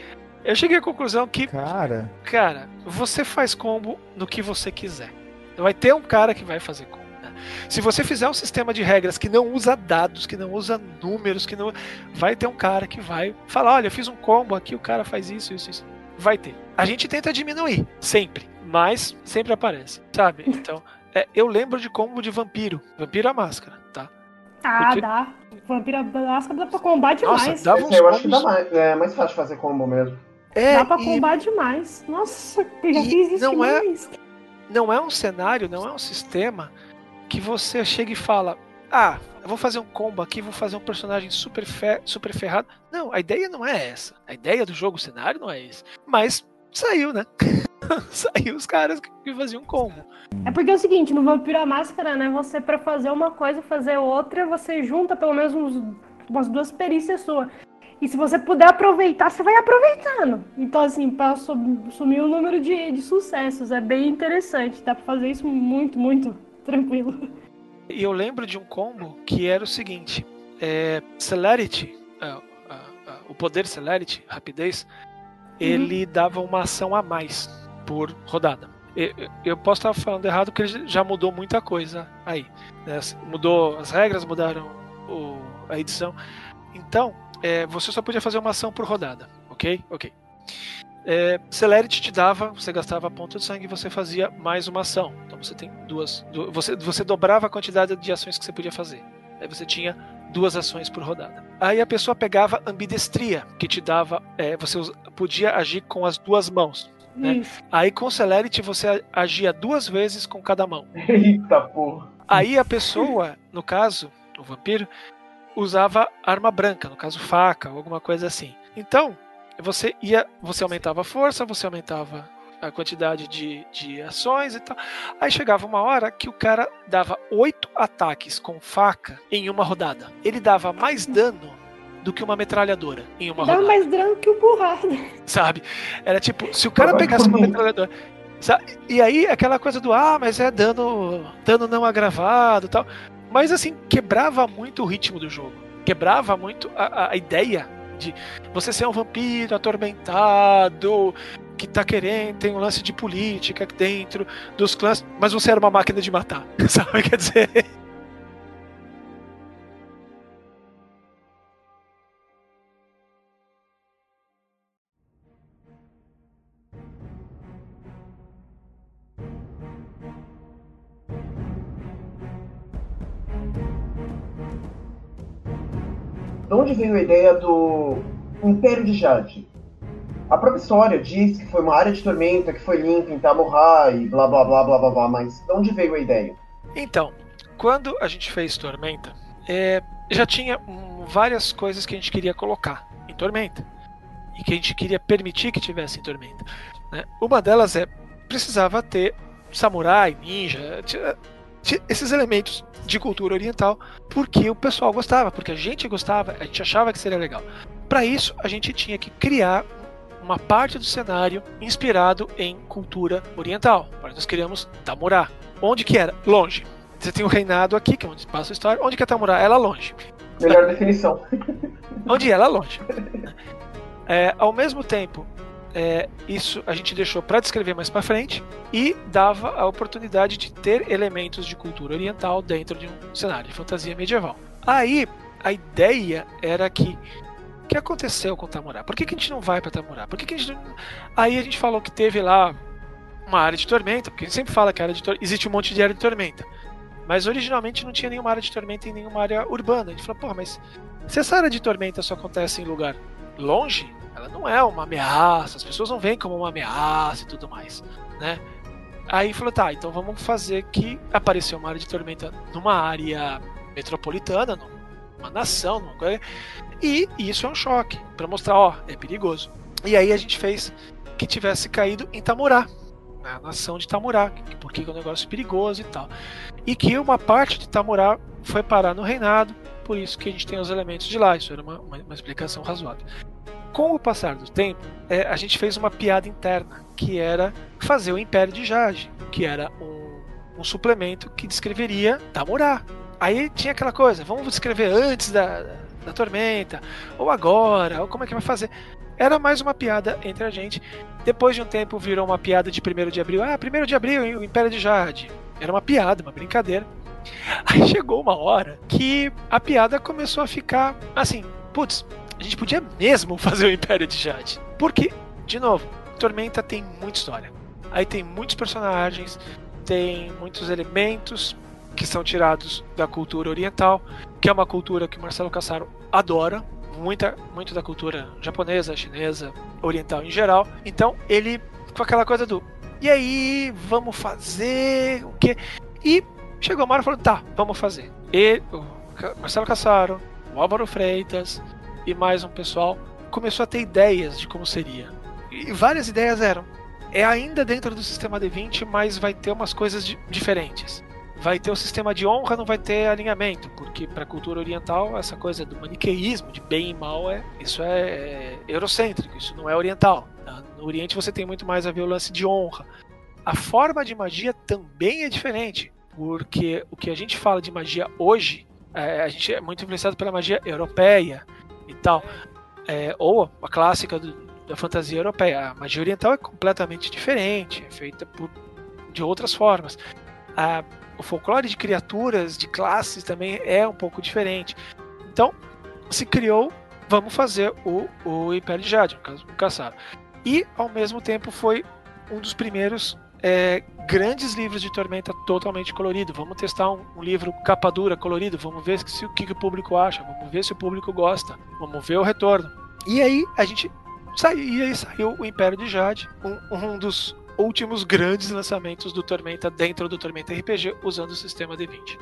C: eu cheguei à conclusão que.
D: Cara.
C: Cara, você faz combo no que você quiser. Vai ter um cara que vai fazer combo. Né? Se você fizer um sistema de regras que não usa dados, que não usa números, que não. Vai ter um cara que vai falar: olha, eu fiz um combo aqui, o cara faz isso, isso, isso. Vai ter. A gente tenta diminuir, sempre. Mas sempre aparece, sabe? Então, é, eu lembro de combo de vampiro. Vampiro a máscara, tá?
A: Ah,
C: Porque-
A: dá. Vampira Máscara dá pra combar
C: Nossa,
A: demais.
C: dava
B: Esse
C: uns
B: eu acho que dá
C: combos.
B: mais, é mais fácil fazer combo mesmo.
C: É,
A: Dá pra
C: e
A: combar demais. Nossa, eu já
C: E
A: fiz isso
C: não é- não é um cenário, não é um sistema que você chega e fala: Ah, eu vou fazer um combo aqui, vou fazer um personagem super, fe super ferrado. Não, a ideia não é essa. A ideia do jogo, o cenário não é esse. Mas saiu, né? *laughs* saiu os caras que faziam combo.
A: É porque é o seguinte, no Vampiro à Máscara, né? Você, pra fazer uma coisa, fazer outra, você junta pelo menos uns- umas duas perícias suas. E se você puder aproveitar, você vai aproveitando. Então, assim, su- sumir o número de, de sucessos, é bem interessante. Dá pra fazer isso muito, muito tranquilo.
C: E eu lembro de um combo que era o seguinte: é, Celerity, ah, ah, ah, o poder Celerity, rapidez, ele dava uma ação a mais por rodada. Eu posso estar falando errado porque ele já mudou muita coisa aí. né? Mudou as regras, mudaram o- a edição. Então, é, você só podia fazer uma ação por rodada, ok? Ok. É, Celerity te dava, você gastava ponto de sangue e você fazia mais uma ação. Então você tem duas. du- você, você dobrava a quantidade de ações que você podia fazer. Aí você tinha duas ações por rodada. Aí a pessoa pegava ambidestria, que te dava. é, você podia agir com as duas mãos. É.
A: Isso.
C: Aí com Celerity você agia duas vezes com cada mão. *laughs*
B: Eita porra.
C: Aí a pessoa, no caso, o vampiro, usava arma branca, no caso faca ou alguma coisa assim. Então, você ia, você aumentava a força, você aumentava a quantidade de, de ações e tal. Aí chegava uma hora que o cara dava oito ataques com faca em uma rodada. Ele dava mais dano do que uma metralhadora em uma
A: Dá
C: rodada
A: mais drama que o burrado. *laughs*
C: sabe? Era tipo, se o cara pegasse uma metralhadora. sa- E aí aquela coisa do ah, mas é dano, dano não agravado e tal. Mas assim, quebrava muito o ritmo do jogo. Quebrava muito a, a- ideia de você ser um vampiro atormentado, que tá querendo, tem um lance de política dentro dos clãs, mas você era uma máquina de matar, *laughs* sabe? Quer dizer.
B: De onde veio a ideia do Império de Jade? A própria história diz que foi uma área de tormenta que foi limpa em Tamurra e blá blá blá blá blá blá, mas de onde veio a ideia?
C: Então, quando a gente fez Tormenta, é, já tinha hum, várias coisas que a gente queria colocar em Tormenta e que a gente queria permitir que tivesse em Tormenta. né? Uma delas é precisava ter samurai, ninja, esses elementos de cultura oriental, porque o pessoal gostava, porque a gente gostava, a gente achava que seria legal. Para isso, a gente tinha que criar uma parte do cenário inspirado em cultura oriental. Nós criamos Tamurá. Onde que era? Longe. Você tem o reinado aqui, que é onde passa a história. Onde que é Tamurá? Ela longe.
B: Melhor definição.
C: Onde ela longe. É, ao mesmo tempo, é, isso a gente deixou para descrever mais para frente e dava a oportunidade de ter elementos de cultura oriental dentro de um cenário de fantasia medieval. Aí a ideia era que o que aconteceu com Tamurá? Por que, que a gente não vai para Tamurá? Por que, que a gente não... Aí a gente falou que teve lá uma área de tormenta, porque a gente sempre fala que área de tor... existe um monte de área de tormenta. Mas originalmente não tinha nenhuma área de tormenta em nenhuma área urbana. A gente falou, pô, mas se essa área de tormenta só acontece em lugar longe, ela não é uma ameaça, as pessoas não veem como uma ameaça e tudo mais, né? Aí falou, tá, então vamos fazer que apareceu uma área de tormenta numa área metropolitana, numa nação, numa coisa, e isso é um choque, para mostrar, ó, é perigoso. E aí a gente fez que tivesse caído em Tamurá, na nação de Tamurá, porque é um negócio perigoso e tal. E que uma parte de Tamurá foi parar no reinado, por isso que a gente tem os elementos de lá, isso era uma, uma, uma explicação razoável. Com o passar do tempo, é, a gente fez uma piada interna, que era fazer o Império de Jade, que era um, um suplemento que descreveria Tamurá. Aí tinha aquela coisa, vamos descrever antes da, da tormenta, ou agora, ou como é que vai fazer. Era mais uma piada entre a gente. Depois de um tempo virou uma piada de 1 de abril. Ah, 1 de abril, o Império de Jade. Era uma piada, uma brincadeira. Aí chegou uma hora que a piada começou a ficar assim, putz, a gente podia mesmo *laughs* fazer o Império de Jade. Porque, de novo, Tormenta tem muita história. Aí tem muitos personagens, tem muitos elementos que são tirados da cultura oriental, que é uma cultura que Marcelo Cassaro adora, muita, muito da cultura japonesa, chinesa, oriental em geral. Então ele com aquela coisa do e aí, vamos fazer o quê? E chegou uma hora e falou: tá, vamos fazer. E Marcelo Cassaro, o Álvaro Freitas e mais um pessoal começou a ter ideias de como seria. E várias ideias eram: é ainda dentro do sistema D20, mas vai ter umas coisas diferentes. Vai ter o sistema de honra, não vai ter alinhamento, porque para a cultura oriental essa coisa do maniqueísmo, de bem e mal, é isso é, é eurocêntrico, isso não é oriental. No Oriente você tem muito mais a violência de honra. A forma de magia também é diferente, porque o que a gente fala de magia hoje, é, a gente é muito influenciado pela magia europeia e tal, é, ou a clássica do, da fantasia europeia. A magia oriental é completamente diferente, é feita por, de outras formas. A, o folclore de criaturas, de classes também é um pouco diferente. Então, se criou, vamos fazer o, o Império de Jade, no caso, o Caçaro. E, ao mesmo tempo, foi um dos primeiros é, grandes livros de Tormenta totalmente colorido. Vamos testar um, um livro capa dura, colorido. Vamos ver se, o que, que, o público acha. Vamos ver se o público gosta. Vamos ver o retorno. E aí a gente saiu, e aí saiu o Império de Jade, um, um dos últimos grandes lançamentos do Tormenta dentro do Tormenta RPG usando o sistema D20.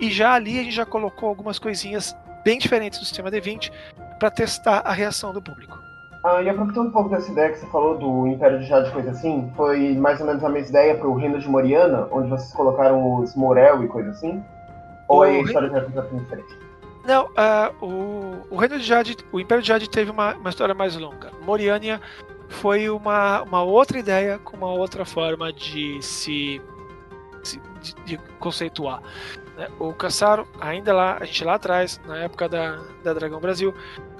C: E já ali a gente já colocou algumas coisinhas bem diferentes do sistema D20 para testar a reação do público.
B: Ah, e aproveitando um pouco dessa ideia que você falou do Império de Jade e coisa assim, foi mais ou menos a mesma ideia para o Reino de Moriana, onde vocês colocaram os Morel e coisa assim? Ou a história é completamente diferente?
C: Não, uh, o, o Reino de Jade, o Império de Jade teve uma, uma história mais longa. Moriania foi uma, uma outra ideia com uma outra forma de se, de, de conceituar. Né? O Caçaro, ainda lá, a gente lá atrás, na época da, da Dragão Brasil,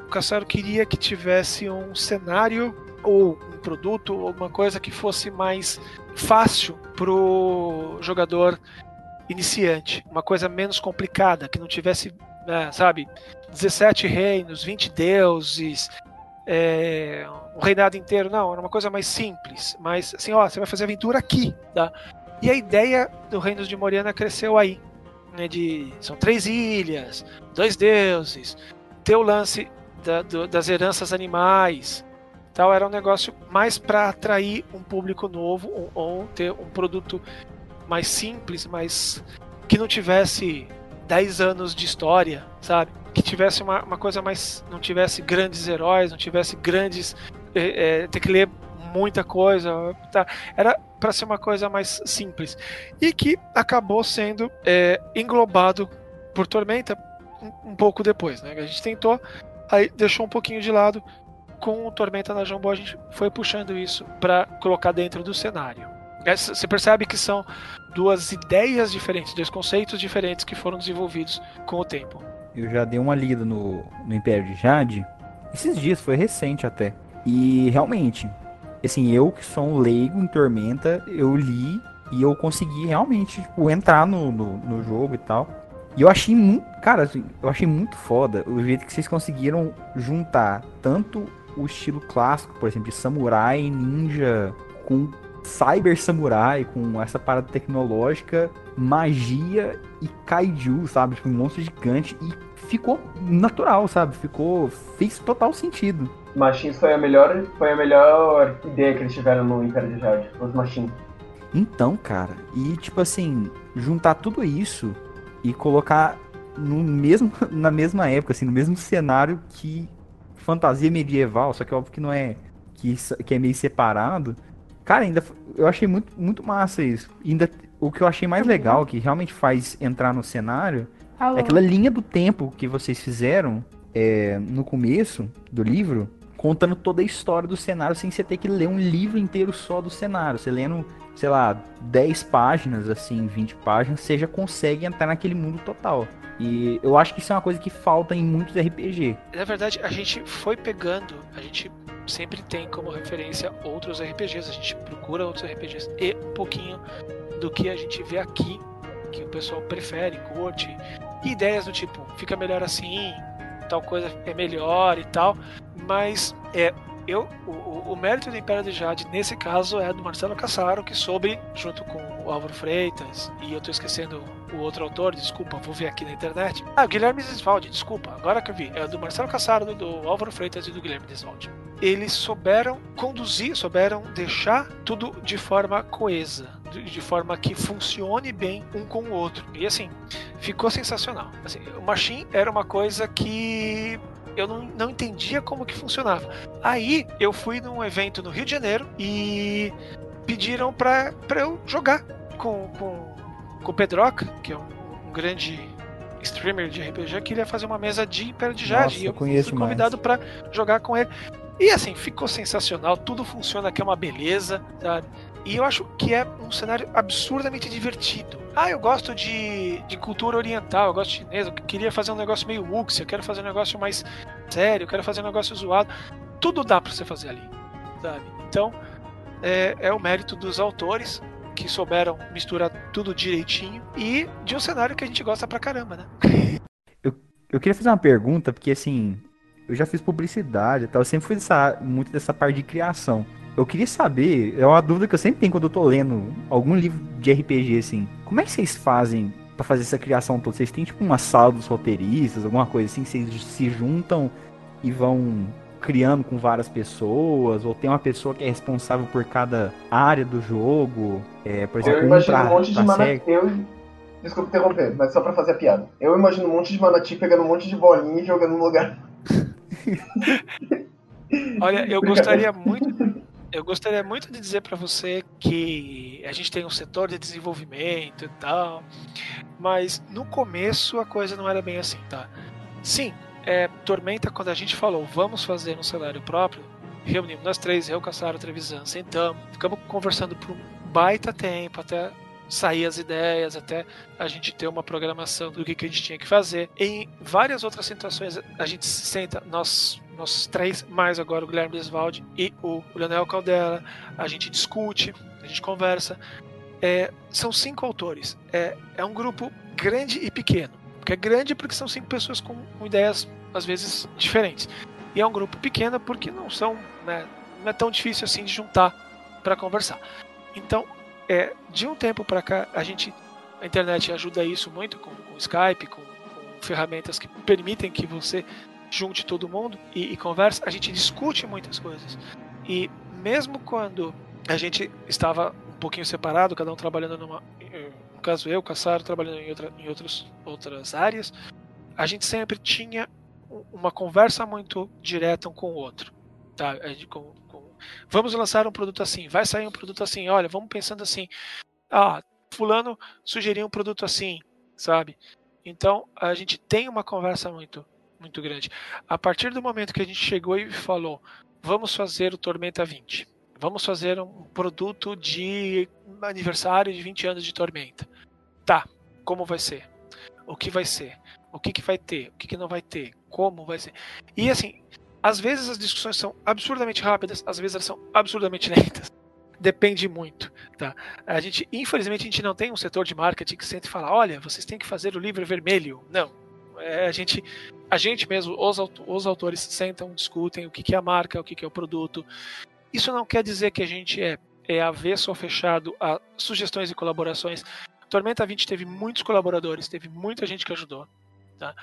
C: o Caçaro queria que tivesse um cenário ou um produto alguma coisa que fosse mais fácil pro jogador iniciante, uma coisa menos complicada, que não tivesse, né, sabe, 17 reinos, 20 deuses, é, um reinado inteiro, não, era uma coisa mais simples, mas assim, ó, você vai fazer aventura aqui, tá? E a ideia do Reinos de Moriana cresceu aí, né, de são três ilhas, dois deuses, ter o lance da, do, das heranças animais, tal, era um negócio mais para atrair um público novo ou, ou, ter um produto mais simples, mas que não tivesse 10 anos de história, sabe? Que tivesse uma, uma coisa mais. não tivesse grandes heróis, não tivesse grandes. É, é, ter que ler muita coisa. Tá? Era para ser uma coisa mais simples. E que acabou sendo é, englobado por Tormenta um, um pouco depois. Né? A gente tentou Aí deixou um pouquinho de lado. Com o Tormenta na Jambô, a gente foi puxando isso para colocar dentro do cenário. Você percebe que são duas ideias diferentes, dois conceitos diferentes que foram desenvolvidos com o tempo.
D: Eu já dei uma lida no, no Império de Jade. Esses dias, foi recente até. E realmente, assim, eu que sou um leigo em Tormenta, eu li e eu consegui realmente tipo, entrar no, no, no jogo e tal. E eu achei muito. Cara, assim, eu achei muito foda o jeito que vocês conseguiram juntar tanto o estilo clássico, por exemplo, de samurai, ninja, com cyber samurai, com essa parada tecnológica, magia e kaiju, sabe? Tipo, um monstro gigante. E ficou natural, sabe? Ficou. fez total sentido.
B: Machins foi a melhor, foi a melhor ideia que eles tiveram no Império de Jade, os Machins.
D: Então, cara, e tipo assim, juntar tudo isso e colocar no mesmo, *laughs* na mesma época, assim, no mesmo cenário que fantasia medieval, só que óbvio que não é que, que é meio separado. Cara, ainda eu achei muito, muito massa isso. Ainda o que eu achei mais legal, que realmente faz entrar no cenário, Alô. é aquela linha do tempo que vocês fizeram é, no começo do livro, contando toda a história do cenário sem você ter que ler um livro inteiro só do cenário. Você lendo sei lá, 10 páginas, assim, 20 páginas, você já consegue entrar naquele mundo total. E eu acho que isso é uma coisa que falta em muitos RPG.
C: Na verdade, a gente foi pegando, a gente sempre tem como referência outros RPGs, a gente procura outros RPGs e um pouquinho do que a gente vê aqui, que o pessoal prefere, curte, e ideias do tipo, fica melhor assim, tal coisa é melhor e tal, mas é eu, o, o, mérito do Império de Jade, nesse caso, é do Marcelo Cassaro, que soube, junto com o Álvaro Freitas, e eu tô esquecendo o outro autor, desculpa, vou ver aqui na internet. Ah, o Guilherme Desvalde, desculpa, agora que eu vi. É do Marcelo Cassaro, do, do Álvaro Freitas e do Guilherme Desvalde. Eles souberam conduzir, souberam deixar tudo de forma coesa, de forma que funcione bem um com o outro. E assim, ficou sensacional. Assim, o Machine era uma coisa que eu não, não entendia como que funcionava. Aí eu fui num evento no Rio de Janeiro e pediram para eu jogar com, com, com o Pedroca, que é um, um grande streamer de RPG, que ia fazer uma mesa de Império de Jade. e eu fui convidado para jogar com ele. E assim, ficou sensacional, tudo funciona que é uma beleza, sabe? E eu acho que é um cenário absurdamente divertido. Ah, eu gosto de, de cultura oriental, eu gosto de chinês, eu queria fazer um negócio meio wuxia, eu quero fazer um negócio mais sério, eu quero fazer um negócio zoado. Tudo dá para você fazer ali, sabe? Então, é, é o mérito dos autores que souberam misturar tudo direitinho e de um cenário que a gente gosta pra caramba, né? *laughs*
D: Eu, eu queria fazer uma pergunta, porque assim, eu já fiz publicidade e tal, eu sempre fui dessa, muito dessa parte de criação. Eu queria saber, é uma dúvida que eu sempre tenho quando eu tô lendo algum livro de RPG, assim. Como é que vocês fazem para fazer essa criação toda? Vocês têm tipo uma sala dos roteiristas, alguma coisa assim? Vocês se juntam e vão criando com várias pessoas? Ou tem uma pessoa que é responsável por cada área do jogo? É, por exemplo,
B: eu imagino um, pra, um monte de manati... eu... Desculpa interromper, mas só pra fazer a piada. Eu imagino um monte de manati pegando um monte de bolinha e jogando no lugar. *laughs*
C: Olha, eu gostaria muito eu gostaria muito de dizer para você que a gente tem um setor de desenvolvimento e tal, mas no começo a coisa não era bem assim, tá? Sim, é, Tormenta, quando a gente falou vamos fazer um cenário próprio, reunimos nós três, eu, Caçaro, Trevisan, sentamos, ficamos conversando por um baita tempo até sair as ideias, até a gente ter uma programação do que, que a gente tinha que fazer. Em várias outras situações, a gente se senta, nós nós três, mais agora o Guilherme Desvalde e o Leonel Caldela, a gente discute, a gente conversa. É, são cinco autores. É, é um grupo grande e pequeno. Porque é grande porque são cinco pessoas com, com ideias, às vezes, diferentes. E é um grupo pequeno porque não são. Né, não é tão difícil assim de juntar para conversar. Então, é, de um tempo para cá, a gente. A internet ajuda isso muito com, com Skype, com ferramentas que permitem que você junte todo mundo e, e conversa, a gente discute muitas coisas. E mesmo quando a gente estava um pouquinho separado, cada um trabalhando numa. No caso, eu, Cassaro, trabalhando em, outra, em outros, outras áreas, a gente sempre tinha uma conversa muito direta um com o outro. Tá? Com, com, vamos lançar um produto assim, vai sair um produto assim, olha, vamos pensando assim. Ah, Fulano sugeriu um produto assim, sabe? Então a gente tem uma conversa muito muito grande. A partir do momento que a gente chegou e falou, vamos fazer o Tormenta 20, vamos fazer um produto de aniversário de 20 anos de Tormenta. Tá, como vai ser? O que vai ser? O que, que vai ter? O que, que não vai ter? Como vai ser? E assim, às vezes as discussões são absurdamente rápidas, às vezes elas são absurdamente *laughs* lentas. Depende muito, tá? A gente, infelizmente, a gente não tem um setor de marketing que sente e fala, olha, vocês têm que fazer o livro vermelho. Não, é, a gente a gente mesmo, os, os autores sentam, discutem o que, que é a marca, o que, que é o produto. Isso não quer dizer que a gente é, é avesso ou fechado a sugestões e colaborações. Tormenta 20 teve muitos colaboradores, teve muita gente que ajudou. Tá?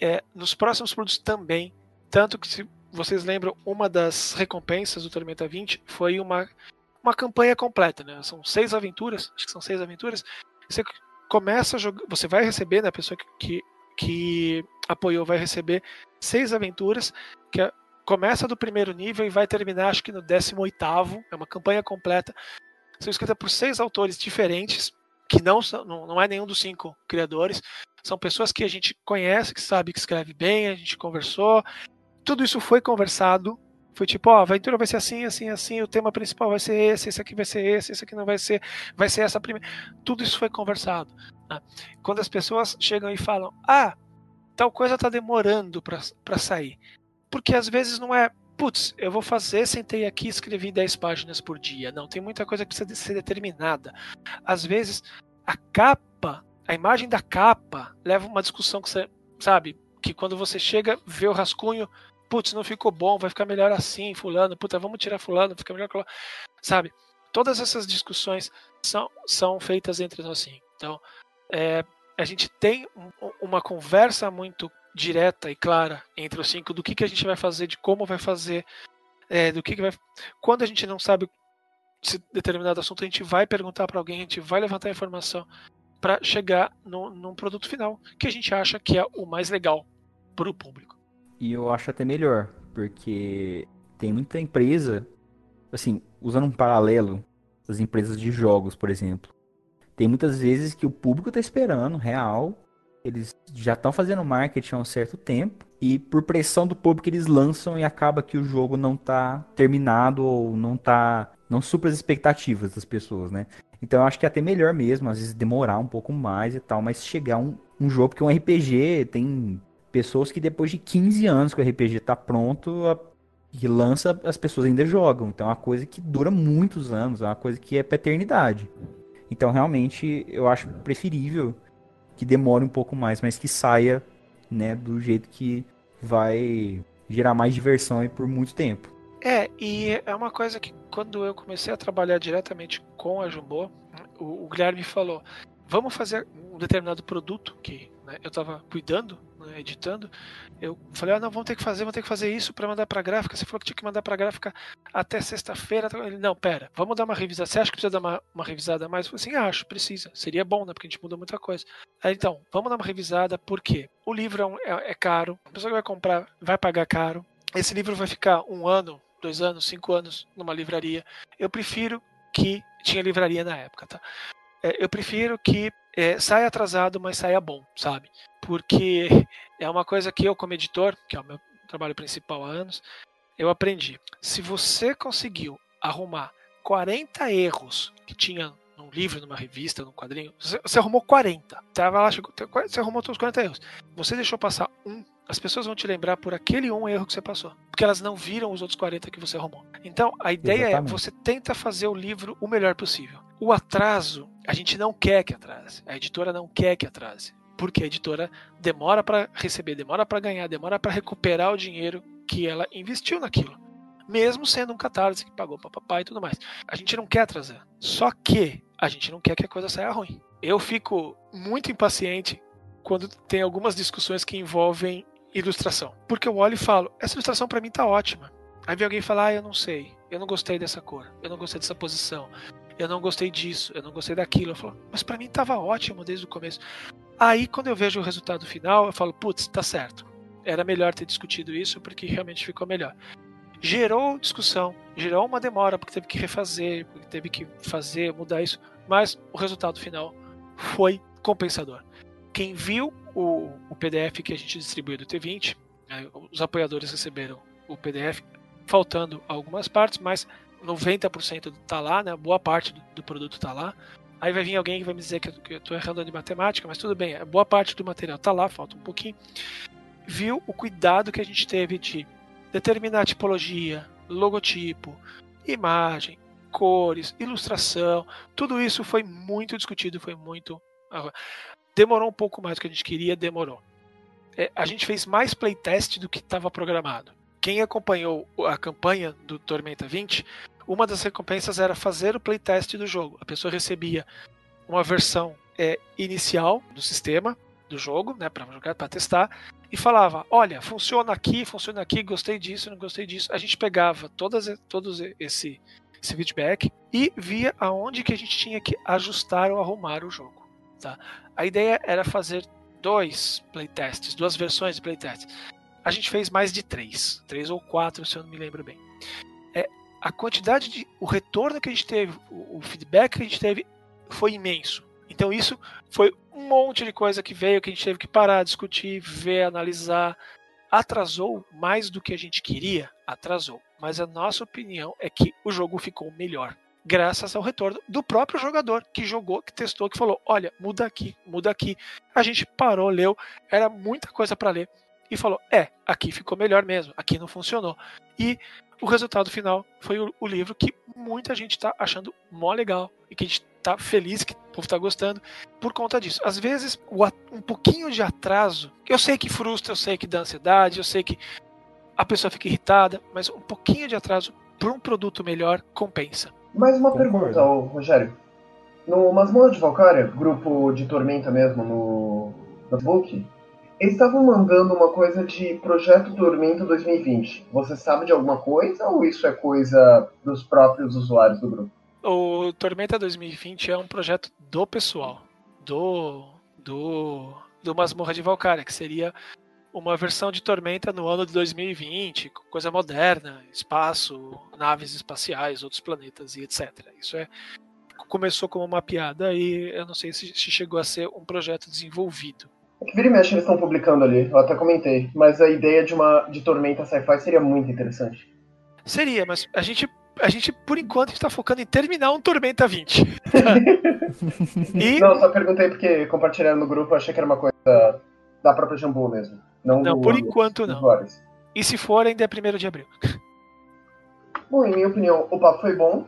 C: É, nos próximos produtos também, tanto que se vocês lembram, uma das recompensas do Tormenta 20 foi uma, uma campanha completa, né? São seis aventuras, acho que são seis aventuras. Você começa a jogar, você vai receber, né, a pessoa que, que que apoiou vai receber seis aventuras, que é, começa do primeiro nível e vai terminar acho que no 18 é uma campanha completa. São escritas por seis autores diferentes, que não, são, não, não é nenhum dos cinco criadores. São pessoas que a gente conhece, que sabe que escreve bem, a gente conversou. Tudo isso foi conversado. Foi tipo, ó, a aventura vai ser assim, assim, assim, o tema principal vai ser esse, esse aqui vai ser esse, esse aqui não vai ser, vai ser essa primeira. Tudo isso foi conversado. Né? Quando as pessoas chegam e falam, ah, tal coisa está demorando para sair. Porque às vezes não é, putz, eu vou fazer, sentei aqui e escrevi 10 páginas por dia. Não, tem muita coisa que precisa ser determinada. Às vezes, a capa, a imagem da capa, leva uma discussão que você, sabe, que quando você chega, vê o rascunho, putz, não ficou bom, vai ficar melhor assim, fulano, puta, vamos tirar fulano, fica melhor que sabe? Todas essas discussões são, são feitas entre nós sim. Então, é, a gente tem um, uma conversa muito direta e clara entre os cinco do que, que a gente vai fazer, de como vai fazer, é, do que, que vai. Quando a gente não sabe se determinado assunto, a gente vai perguntar para alguém, a gente vai levantar informação para chegar no, num produto final que a gente acha que é o mais legal para o público.
D: E eu acho até melhor, porque tem muita empresa, assim, usando um paralelo, as empresas de jogos, por exemplo. Tem muitas vezes que o público está esperando, real, eles já estão fazendo marketing há um certo tempo e por pressão do público eles lançam e acaba que o jogo não está terminado ou não tá não supra as expectativas das pessoas, né? Então eu acho que é até melhor mesmo, às vezes demorar um pouco mais e tal, mas chegar um, um jogo que é um RPG, tem pessoas que depois de 15 anos que o RPG está pronto, a, que lança, as pessoas ainda jogam. Então é uma coisa que dura muitos anos, é uma coisa que é pra eternidade. Então realmente eu acho preferível que demore um pouco mais, mas que saia, né, do jeito que vai gerar mais diversão e por muito tempo.
C: É, e é uma coisa que quando eu comecei a trabalhar diretamente com a Jumbo, o, o Guilherme falou: vamos fazer um determinado produto que né, eu estava cuidando, editando. Eu falei: ah, não, vamos ter que fazer, vamos ter que fazer isso para mandar para gráfica. Você falou que tinha que mandar para gráfica até sexta-feira. Ele: não, pera, vamos dar uma revisada. Você acha que precisa dar uma, uma revisada a mais? Eu falei assim: acho, precisa. Seria bom, né? Porque a gente muda muita coisa. Aí, então, vamos dar uma revisada, porque o livro é, é, é caro, a pessoa que vai comprar vai pagar caro. Esse livro vai ficar um ano dois anos, cinco anos numa livraria. Eu prefiro que. Tinha livraria na época, tá? É, eu prefiro que é, saia atrasado, mas saia bom, sabe? Porque *laughs* é uma coisa que eu, como editor, que é o meu trabalho principal há anos, eu aprendi. Se você conseguiu arrumar 40 erros que tinha num livro, numa revista, num quadrinho, você, você arrumou 40. Tava lá, chegou, você arrumou todos os 40 erros. Você deixou passar um as pessoas vão te lembrar por aquele um erro que você passou, porque elas não viram os outros 40 que você arrumou. Então, a ideia é Exatamente. é você tenta fazer o livro o melhor possível. O atraso, a gente não quer que atrase. A editora não quer que atrase, porque a editora demora para receber, demora para ganhar, demora para recuperar o dinheiro que ela investiu naquilo. Mesmo sendo um catarse que pagou para papai e tudo mais. A gente não quer atrasar. Só que a gente não quer que a coisa saia ruim. Eu fico muito impaciente quando tem algumas discussões que envolvem ilustração. Porque eu olho e falo, essa ilustração para mim tá ótima. Aí vem alguém falar, ah, eu não sei, eu não gostei dessa cor, eu não gostei dessa posição, eu não gostei disso, eu não gostei daquilo. Eu falo, mas para mim tava ótimo desde o começo. Aí quando eu vejo o resultado final, eu falo, putz, tá certo. Era melhor ter discutido isso porque realmente ficou melhor. Gerou discussão, gerou uma demora porque teve que refazer, porque teve que fazer, mudar isso, mas o resultado final foi compensador. Quem viu o, o PDF que a gente distribuiu do T20, né, os apoiadores receberam o PDF, faltando algumas partes, mas 90% está lá, né, boa parte do, do produto está lá. Aí vai vir alguém que vai me dizer que eu estou errando de matemática, mas tudo bem, boa parte do material está lá, falta um pouquinho. Viu o cuidado que a gente teve de determinar tipologia, logotipo, imagem, cores, ilustração, tudo isso foi muito discutido, foi muito. Demorou um pouco mais do que a gente queria, demorou. É, a gente fez mais playtest do que estava programado. Quem acompanhou a campanha do Tormenta 20, uma das recompensas era fazer o playtest do jogo. A pessoa recebia uma versão é, inicial do sistema do jogo, né, para jogar, para testar, e falava: olha, funciona aqui, funciona aqui, gostei disso, não gostei disso. A gente pegava todas, todos esse, esse feedback e via aonde que a gente tinha que ajustar ou arrumar o jogo. Tá? A ideia era fazer dois playtests, duas versões de playtests. A gente fez mais de três, três ou quatro, se eu não me lembro bem. É, a quantidade de. O retorno que a gente teve, o, o feedback que a gente teve foi imenso. Então isso foi um monte de coisa que veio que a gente teve que parar, discutir, ver, analisar. Atrasou mais do que a gente queria? Atrasou. Mas a nossa opinião é que o jogo ficou melhor graças ao retorno do próprio jogador que jogou, que testou, que falou: olha, muda aqui, muda aqui. A gente parou, leu, era muita coisa para ler e falou: é, aqui ficou melhor mesmo, aqui não funcionou. E o resultado final foi o, o livro que muita gente está achando mó legal e que a gente está feliz que o povo está gostando por conta disso. Às vezes, um pouquinho de atraso, eu sei que frustra, eu sei que dá ansiedade, eu sei que a pessoa fica irritada, mas um pouquinho de atraso para um produto melhor compensa.
B: Mais uma pergunta, Rogério. No Masmorra de Valkyria, grupo de Tormenta mesmo no Facebook, eles estavam mandando uma coisa de Projeto Tormenta 2020. Você sabe de alguma coisa ou isso é coisa dos próprios usuários do grupo?
C: O Tormenta 2020 é um projeto do pessoal, do do do Masmorra de Valkyria, que seria uma versão de Tormenta no ano de 2020, com coisa moderna, espaço, naves espaciais, outros planetas e etc. Isso é começou como uma piada e eu não sei se, se chegou a ser um projeto desenvolvido.
B: É que vira e mexe eles estão publicando ali, eu até comentei. Mas a ideia de uma de Tormenta Sci-Fi seria muito interessante.
C: Seria, mas a gente a gente por enquanto está focando em terminar um Tormenta 20. *laughs* e
B: Não, só perguntei porque compartilharam no grupo, eu achei que era uma coisa da própria Jambu mesmo. Não,
C: Não,
B: do-
C: por enquanto não. e se for ainda é 1 de abril.
B: Bom, em minha opinião, o papo foi bom.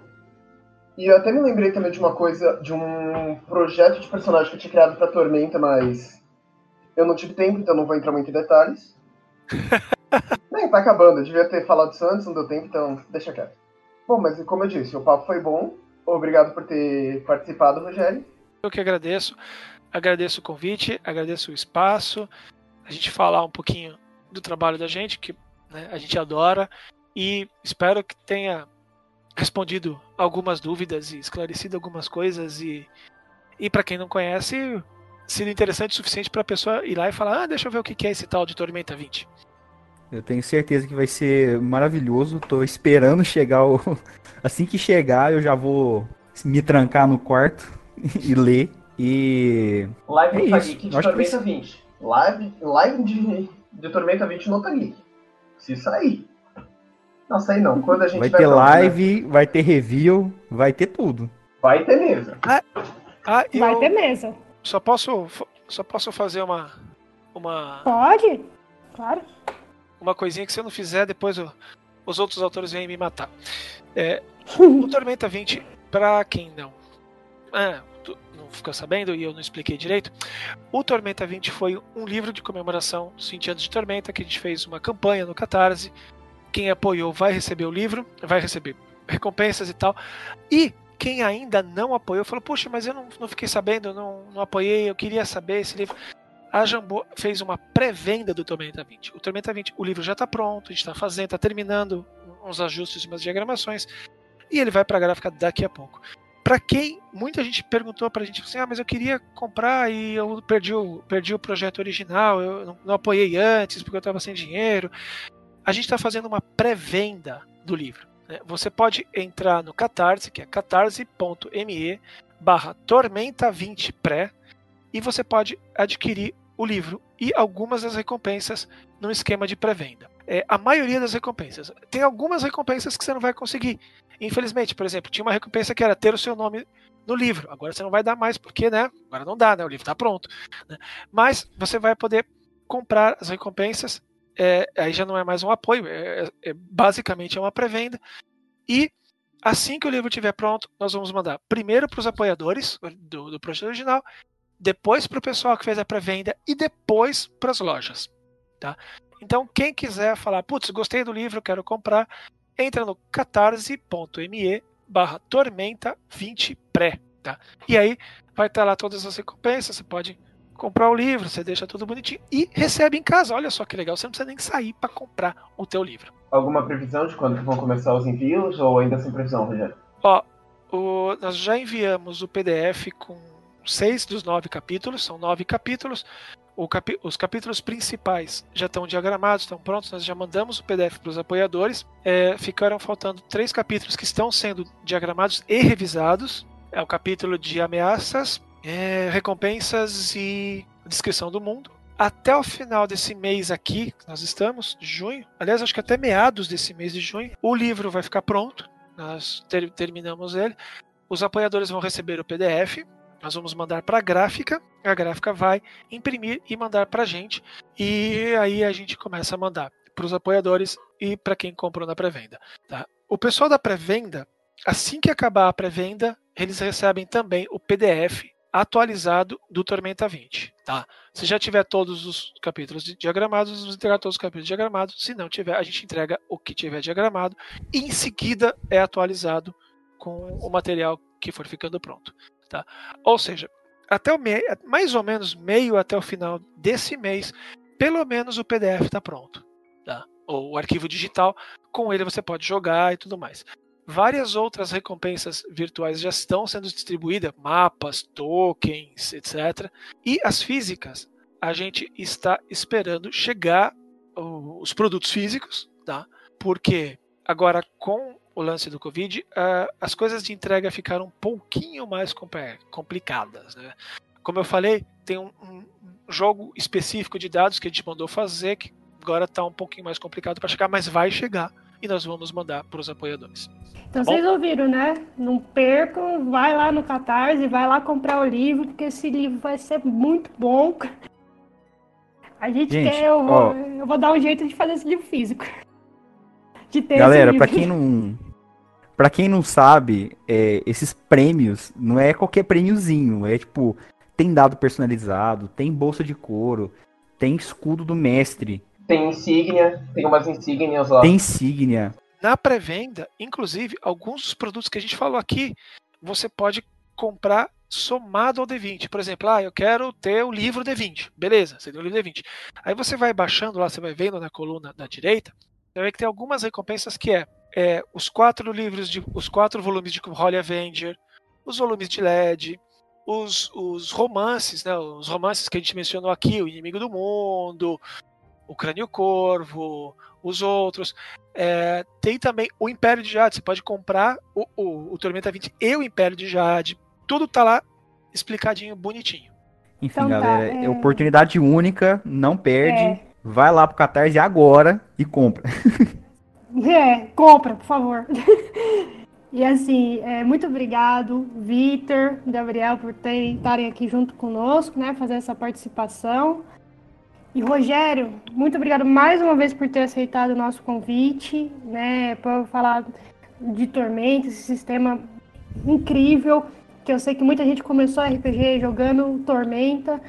B: E eu até me lembrei também de uma coisa, de um projeto de personagem que eu tinha criado pra Tormenta, mas eu não tive tempo, então não vou entrar muito em detalhes. *laughs* Nem, tá acabando, eu devia ter falado isso antes, não deu tempo, então deixa quieto. Bom, mas como eu disse, o papo foi bom. Obrigado por ter participado, Rogério.
C: Eu que agradeço. Agradeço o convite, agradeço o espaço, a gente falar um pouquinho do trabalho da gente, que né, a gente adora, e espero que tenha respondido algumas dúvidas e esclarecido algumas coisas, e, e para quem não conhece, sido interessante o suficiente para a pessoa ir lá e falar: ah, deixa eu ver o que é esse tal de Tormenta 20.
D: Eu tenho certeza que vai ser maravilhoso. Tô esperando chegar o. *laughs* Assim que chegar, eu já vou me trancar no quarto *laughs* e ler. E.
B: Live
D: É
B: Tageek de
D: acho que vai
B: Tormenta 20. Live, live de, de Tormenta 20 no Tageek. Se sair. Não, sair não. Quando a gente
D: Vai
B: vai
D: ter
B: onde, né?
D: live, vai ter review, vai ter tudo.
B: Vai ter mesa.
C: Ah, eu
A: Vai ter mesa.
C: Só posso só posso fazer uma uma
A: Pode? Claro.
C: uma coisinha que se eu não fizer, depois o- os outros autores vêm me matar. É, *laughs* o Tormenta 20, pra quem não, tu- não ficou sabendo e eu não expliquei direito, o Tormenta 20 foi um livro de comemoração dos 20 anos de Tormenta, que a gente fez uma campanha no Catarse. Quem apoiou vai receber o livro, vai receber recompensas e tal. E quem ainda não apoiou falou: Puxa, mas eu não, não fiquei sabendo, não, não apoiei, eu queria saber esse livro. A Jambô fez uma pré-venda do Tormenta 20. O Tormenta 20, o livro já está pronto, a gente está fazendo, está terminando uns ajustes, umas diagramações, e ele vai para a gráfica daqui a pouco. Para quem muita gente perguntou para a gente assim, ah, mas eu queria comprar e eu perdi o, perdi o projeto original, eu não, não apoiei antes porque eu estava sem dinheiro. A gente está fazendo uma pré-venda do livro. Né? Você pode entrar no Catarse, que é catarse.me barra Tormenta 20 pré e você pode adquirir o livro e algumas das recompensas no esquema de pré-venda. É, a maioria das recompensas. Tem algumas recompensas que você não vai conseguir. Infelizmente, por exemplo, tinha uma recompensa que era ter o seu nome no livro. Agora você não vai dar mais porque, né? Agora não dá, né? O livro está pronto. né? Mas você vai poder comprar as recompensas. É, aí já não é mais um apoio, é, é- basicamente é uma pré-venda. E assim que o livro estiver pronto, nós vamos mandar primeiro para os apoiadores do, do projeto original, depois para o pessoal que fez a pré-venda e depois para as lojas. Tá? Então, quem quiser falar, putz, gostei do livro, quero comprar, entra no catarse.me barra tormenta 20 pré. Tá? E aí vai estar lá todas as recompensas, você pode comprar o livro, você deixa tudo bonitinho e recebe em casa. Olha só que legal, você não precisa nem sair para comprar o teu livro.
B: Alguma previsão de quando vão começar os envios ou ainda sem previsão, Rogério?
C: Ó, o- nós já enviamos o PDF com seis dos nove capítulos, são nove capítulos. O capi- os capítulos principais já estão diagramados, estão prontos, nós já mandamos o PDF para os apoiadores. É, ficaram faltando três capítulos que estão sendo diagramados e revisados. É o capítulo de ameaças, é, recompensas e descrição do mundo. Até o final desse mês aqui, que nós estamos, de junho, aliás, acho que até meados desse mês de junho, o livro vai ficar pronto nós ter- terminamos ele. Os apoiadores vão receber o PDF, nós vamos mandar para a gráfica, a gráfica vai imprimir e mandar para a gente, e aí a gente começa a mandar para os apoiadores e para quem comprou na pré-venda. Tá? O pessoal da pré-venda, assim que acabar a pré-venda, eles recebem também o PDF atualizado do Tormenta 20, tá? Se já tiver todos os capítulos diagramados, vamos entregar todos os capítulos diagramados. Se não tiver, a gente entrega o que tiver diagramado e em seguida é atualizado com o material que for ficando pronto, tá? Ou seja, até o meio, mais ou menos meio até o final desse mês, pelo menos o PDF está pronto, tá? Ou o arquivo digital, com ele você pode jogar e tudo mais. Várias outras recompensas virtuais já estão sendo distribuídas, mapas, tokens, etc. E as físicas, a gente está esperando chegar os produtos físicos, tá? Porque agora com o lance do Covid, as coisas de entrega ficaram um pouquinho mais complicadas, né? Como eu falei, tem um jogo específico de dados que a gente mandou fazer que agora está um pouquinho mais complicado para chegar, mas vai chegar e nós vamos mandar para os apoiadores.
A: Então tá vocês ouviram, né? Não percam, vai lá no Catarse, vai lá comprar o livro, porque esse livro vai ser muito bom. A gente, gente quer, eu, ó, vou, eu vou dar um jeito de fazer esse livro físico. *laughs*
D: De ter galera, para quem não para quem não sabe, é, esses prêmios não é qualquer prêmiozinho, é tipo, tem dado personalizado, tem bolsa de couro, tem escudo do mestre.
B: Tem insígnia, tem umas insígnias lá.
D: Tem insígnia.
C: Na pré-venda, inclusive, alguns dos produtos que a gente falou aqui, você pode comprar somado ao D20. Por exemplo, ah, eu quero ter o livro D20. Beleza, você tem o livro D20. Aí você vai baixando lá, você vai vendo na coluna da direita, você vai que tem algumas recompensas que é, é os quatro livros, de, os quatro volumes de Holy Avenger, os volumes de LED, os, os romances, né, os romances que a gente mencionou aqui, O Inimigo do Mundo, O Crânio Corvo, os outros. É, tem também o Império de Jade. Você pode comprar o, o, o Tormenta 20 e o Império de Jade. Tudo tá lá explicadinho, bonitinho.
D: Enfim, então, galera, tá, é... oportunidade única, não perde. É. Vai lá pro Catarse agora e compra. *laughs*
A: é, compra, por favor. *laughs* e assim, é, muito obrigado, Vitor, Gabriel, por estarem aqui junto conosco, né? Fazer essa participação. E Rogério, muito obrigado mais uma vez por ter aceitado o nosso convite, né, para falar de Tormenta, esse sistema incrível, que eu sei que muita gente começou RPG jogando Tormenta.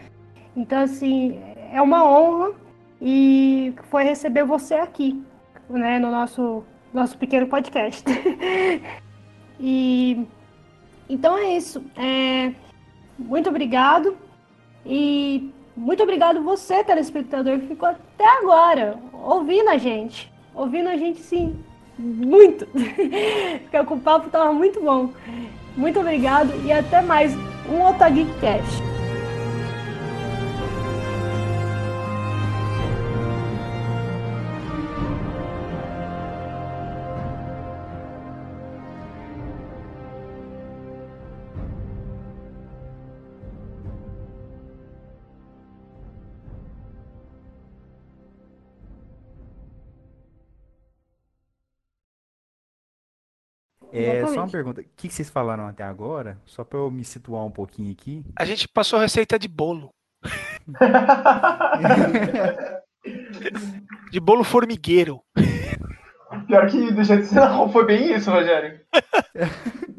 A: Então, assim, é uma honra e foi receber você aqui, né, no nosso, nosso pequeno podcast. *laughs* e então é isso. É, muito obrigado e muito obrigado você, telespectador, que ficou até agora ouvindo a gente. Ouvindo a gente, sim, muito. *laughs* Porque o papo estava muito bom. Muito obrigado e até mais um Otagui
D: É, só uma pergunta. O que vocês falaram até agora? Só para eu me situar um pouquinho aqui.
C: A gente passou a receita de bolo. *laughs* de bolo formigueiro.
B: Pior que do jeito que você não foi bem isso, Rogério. *laughs*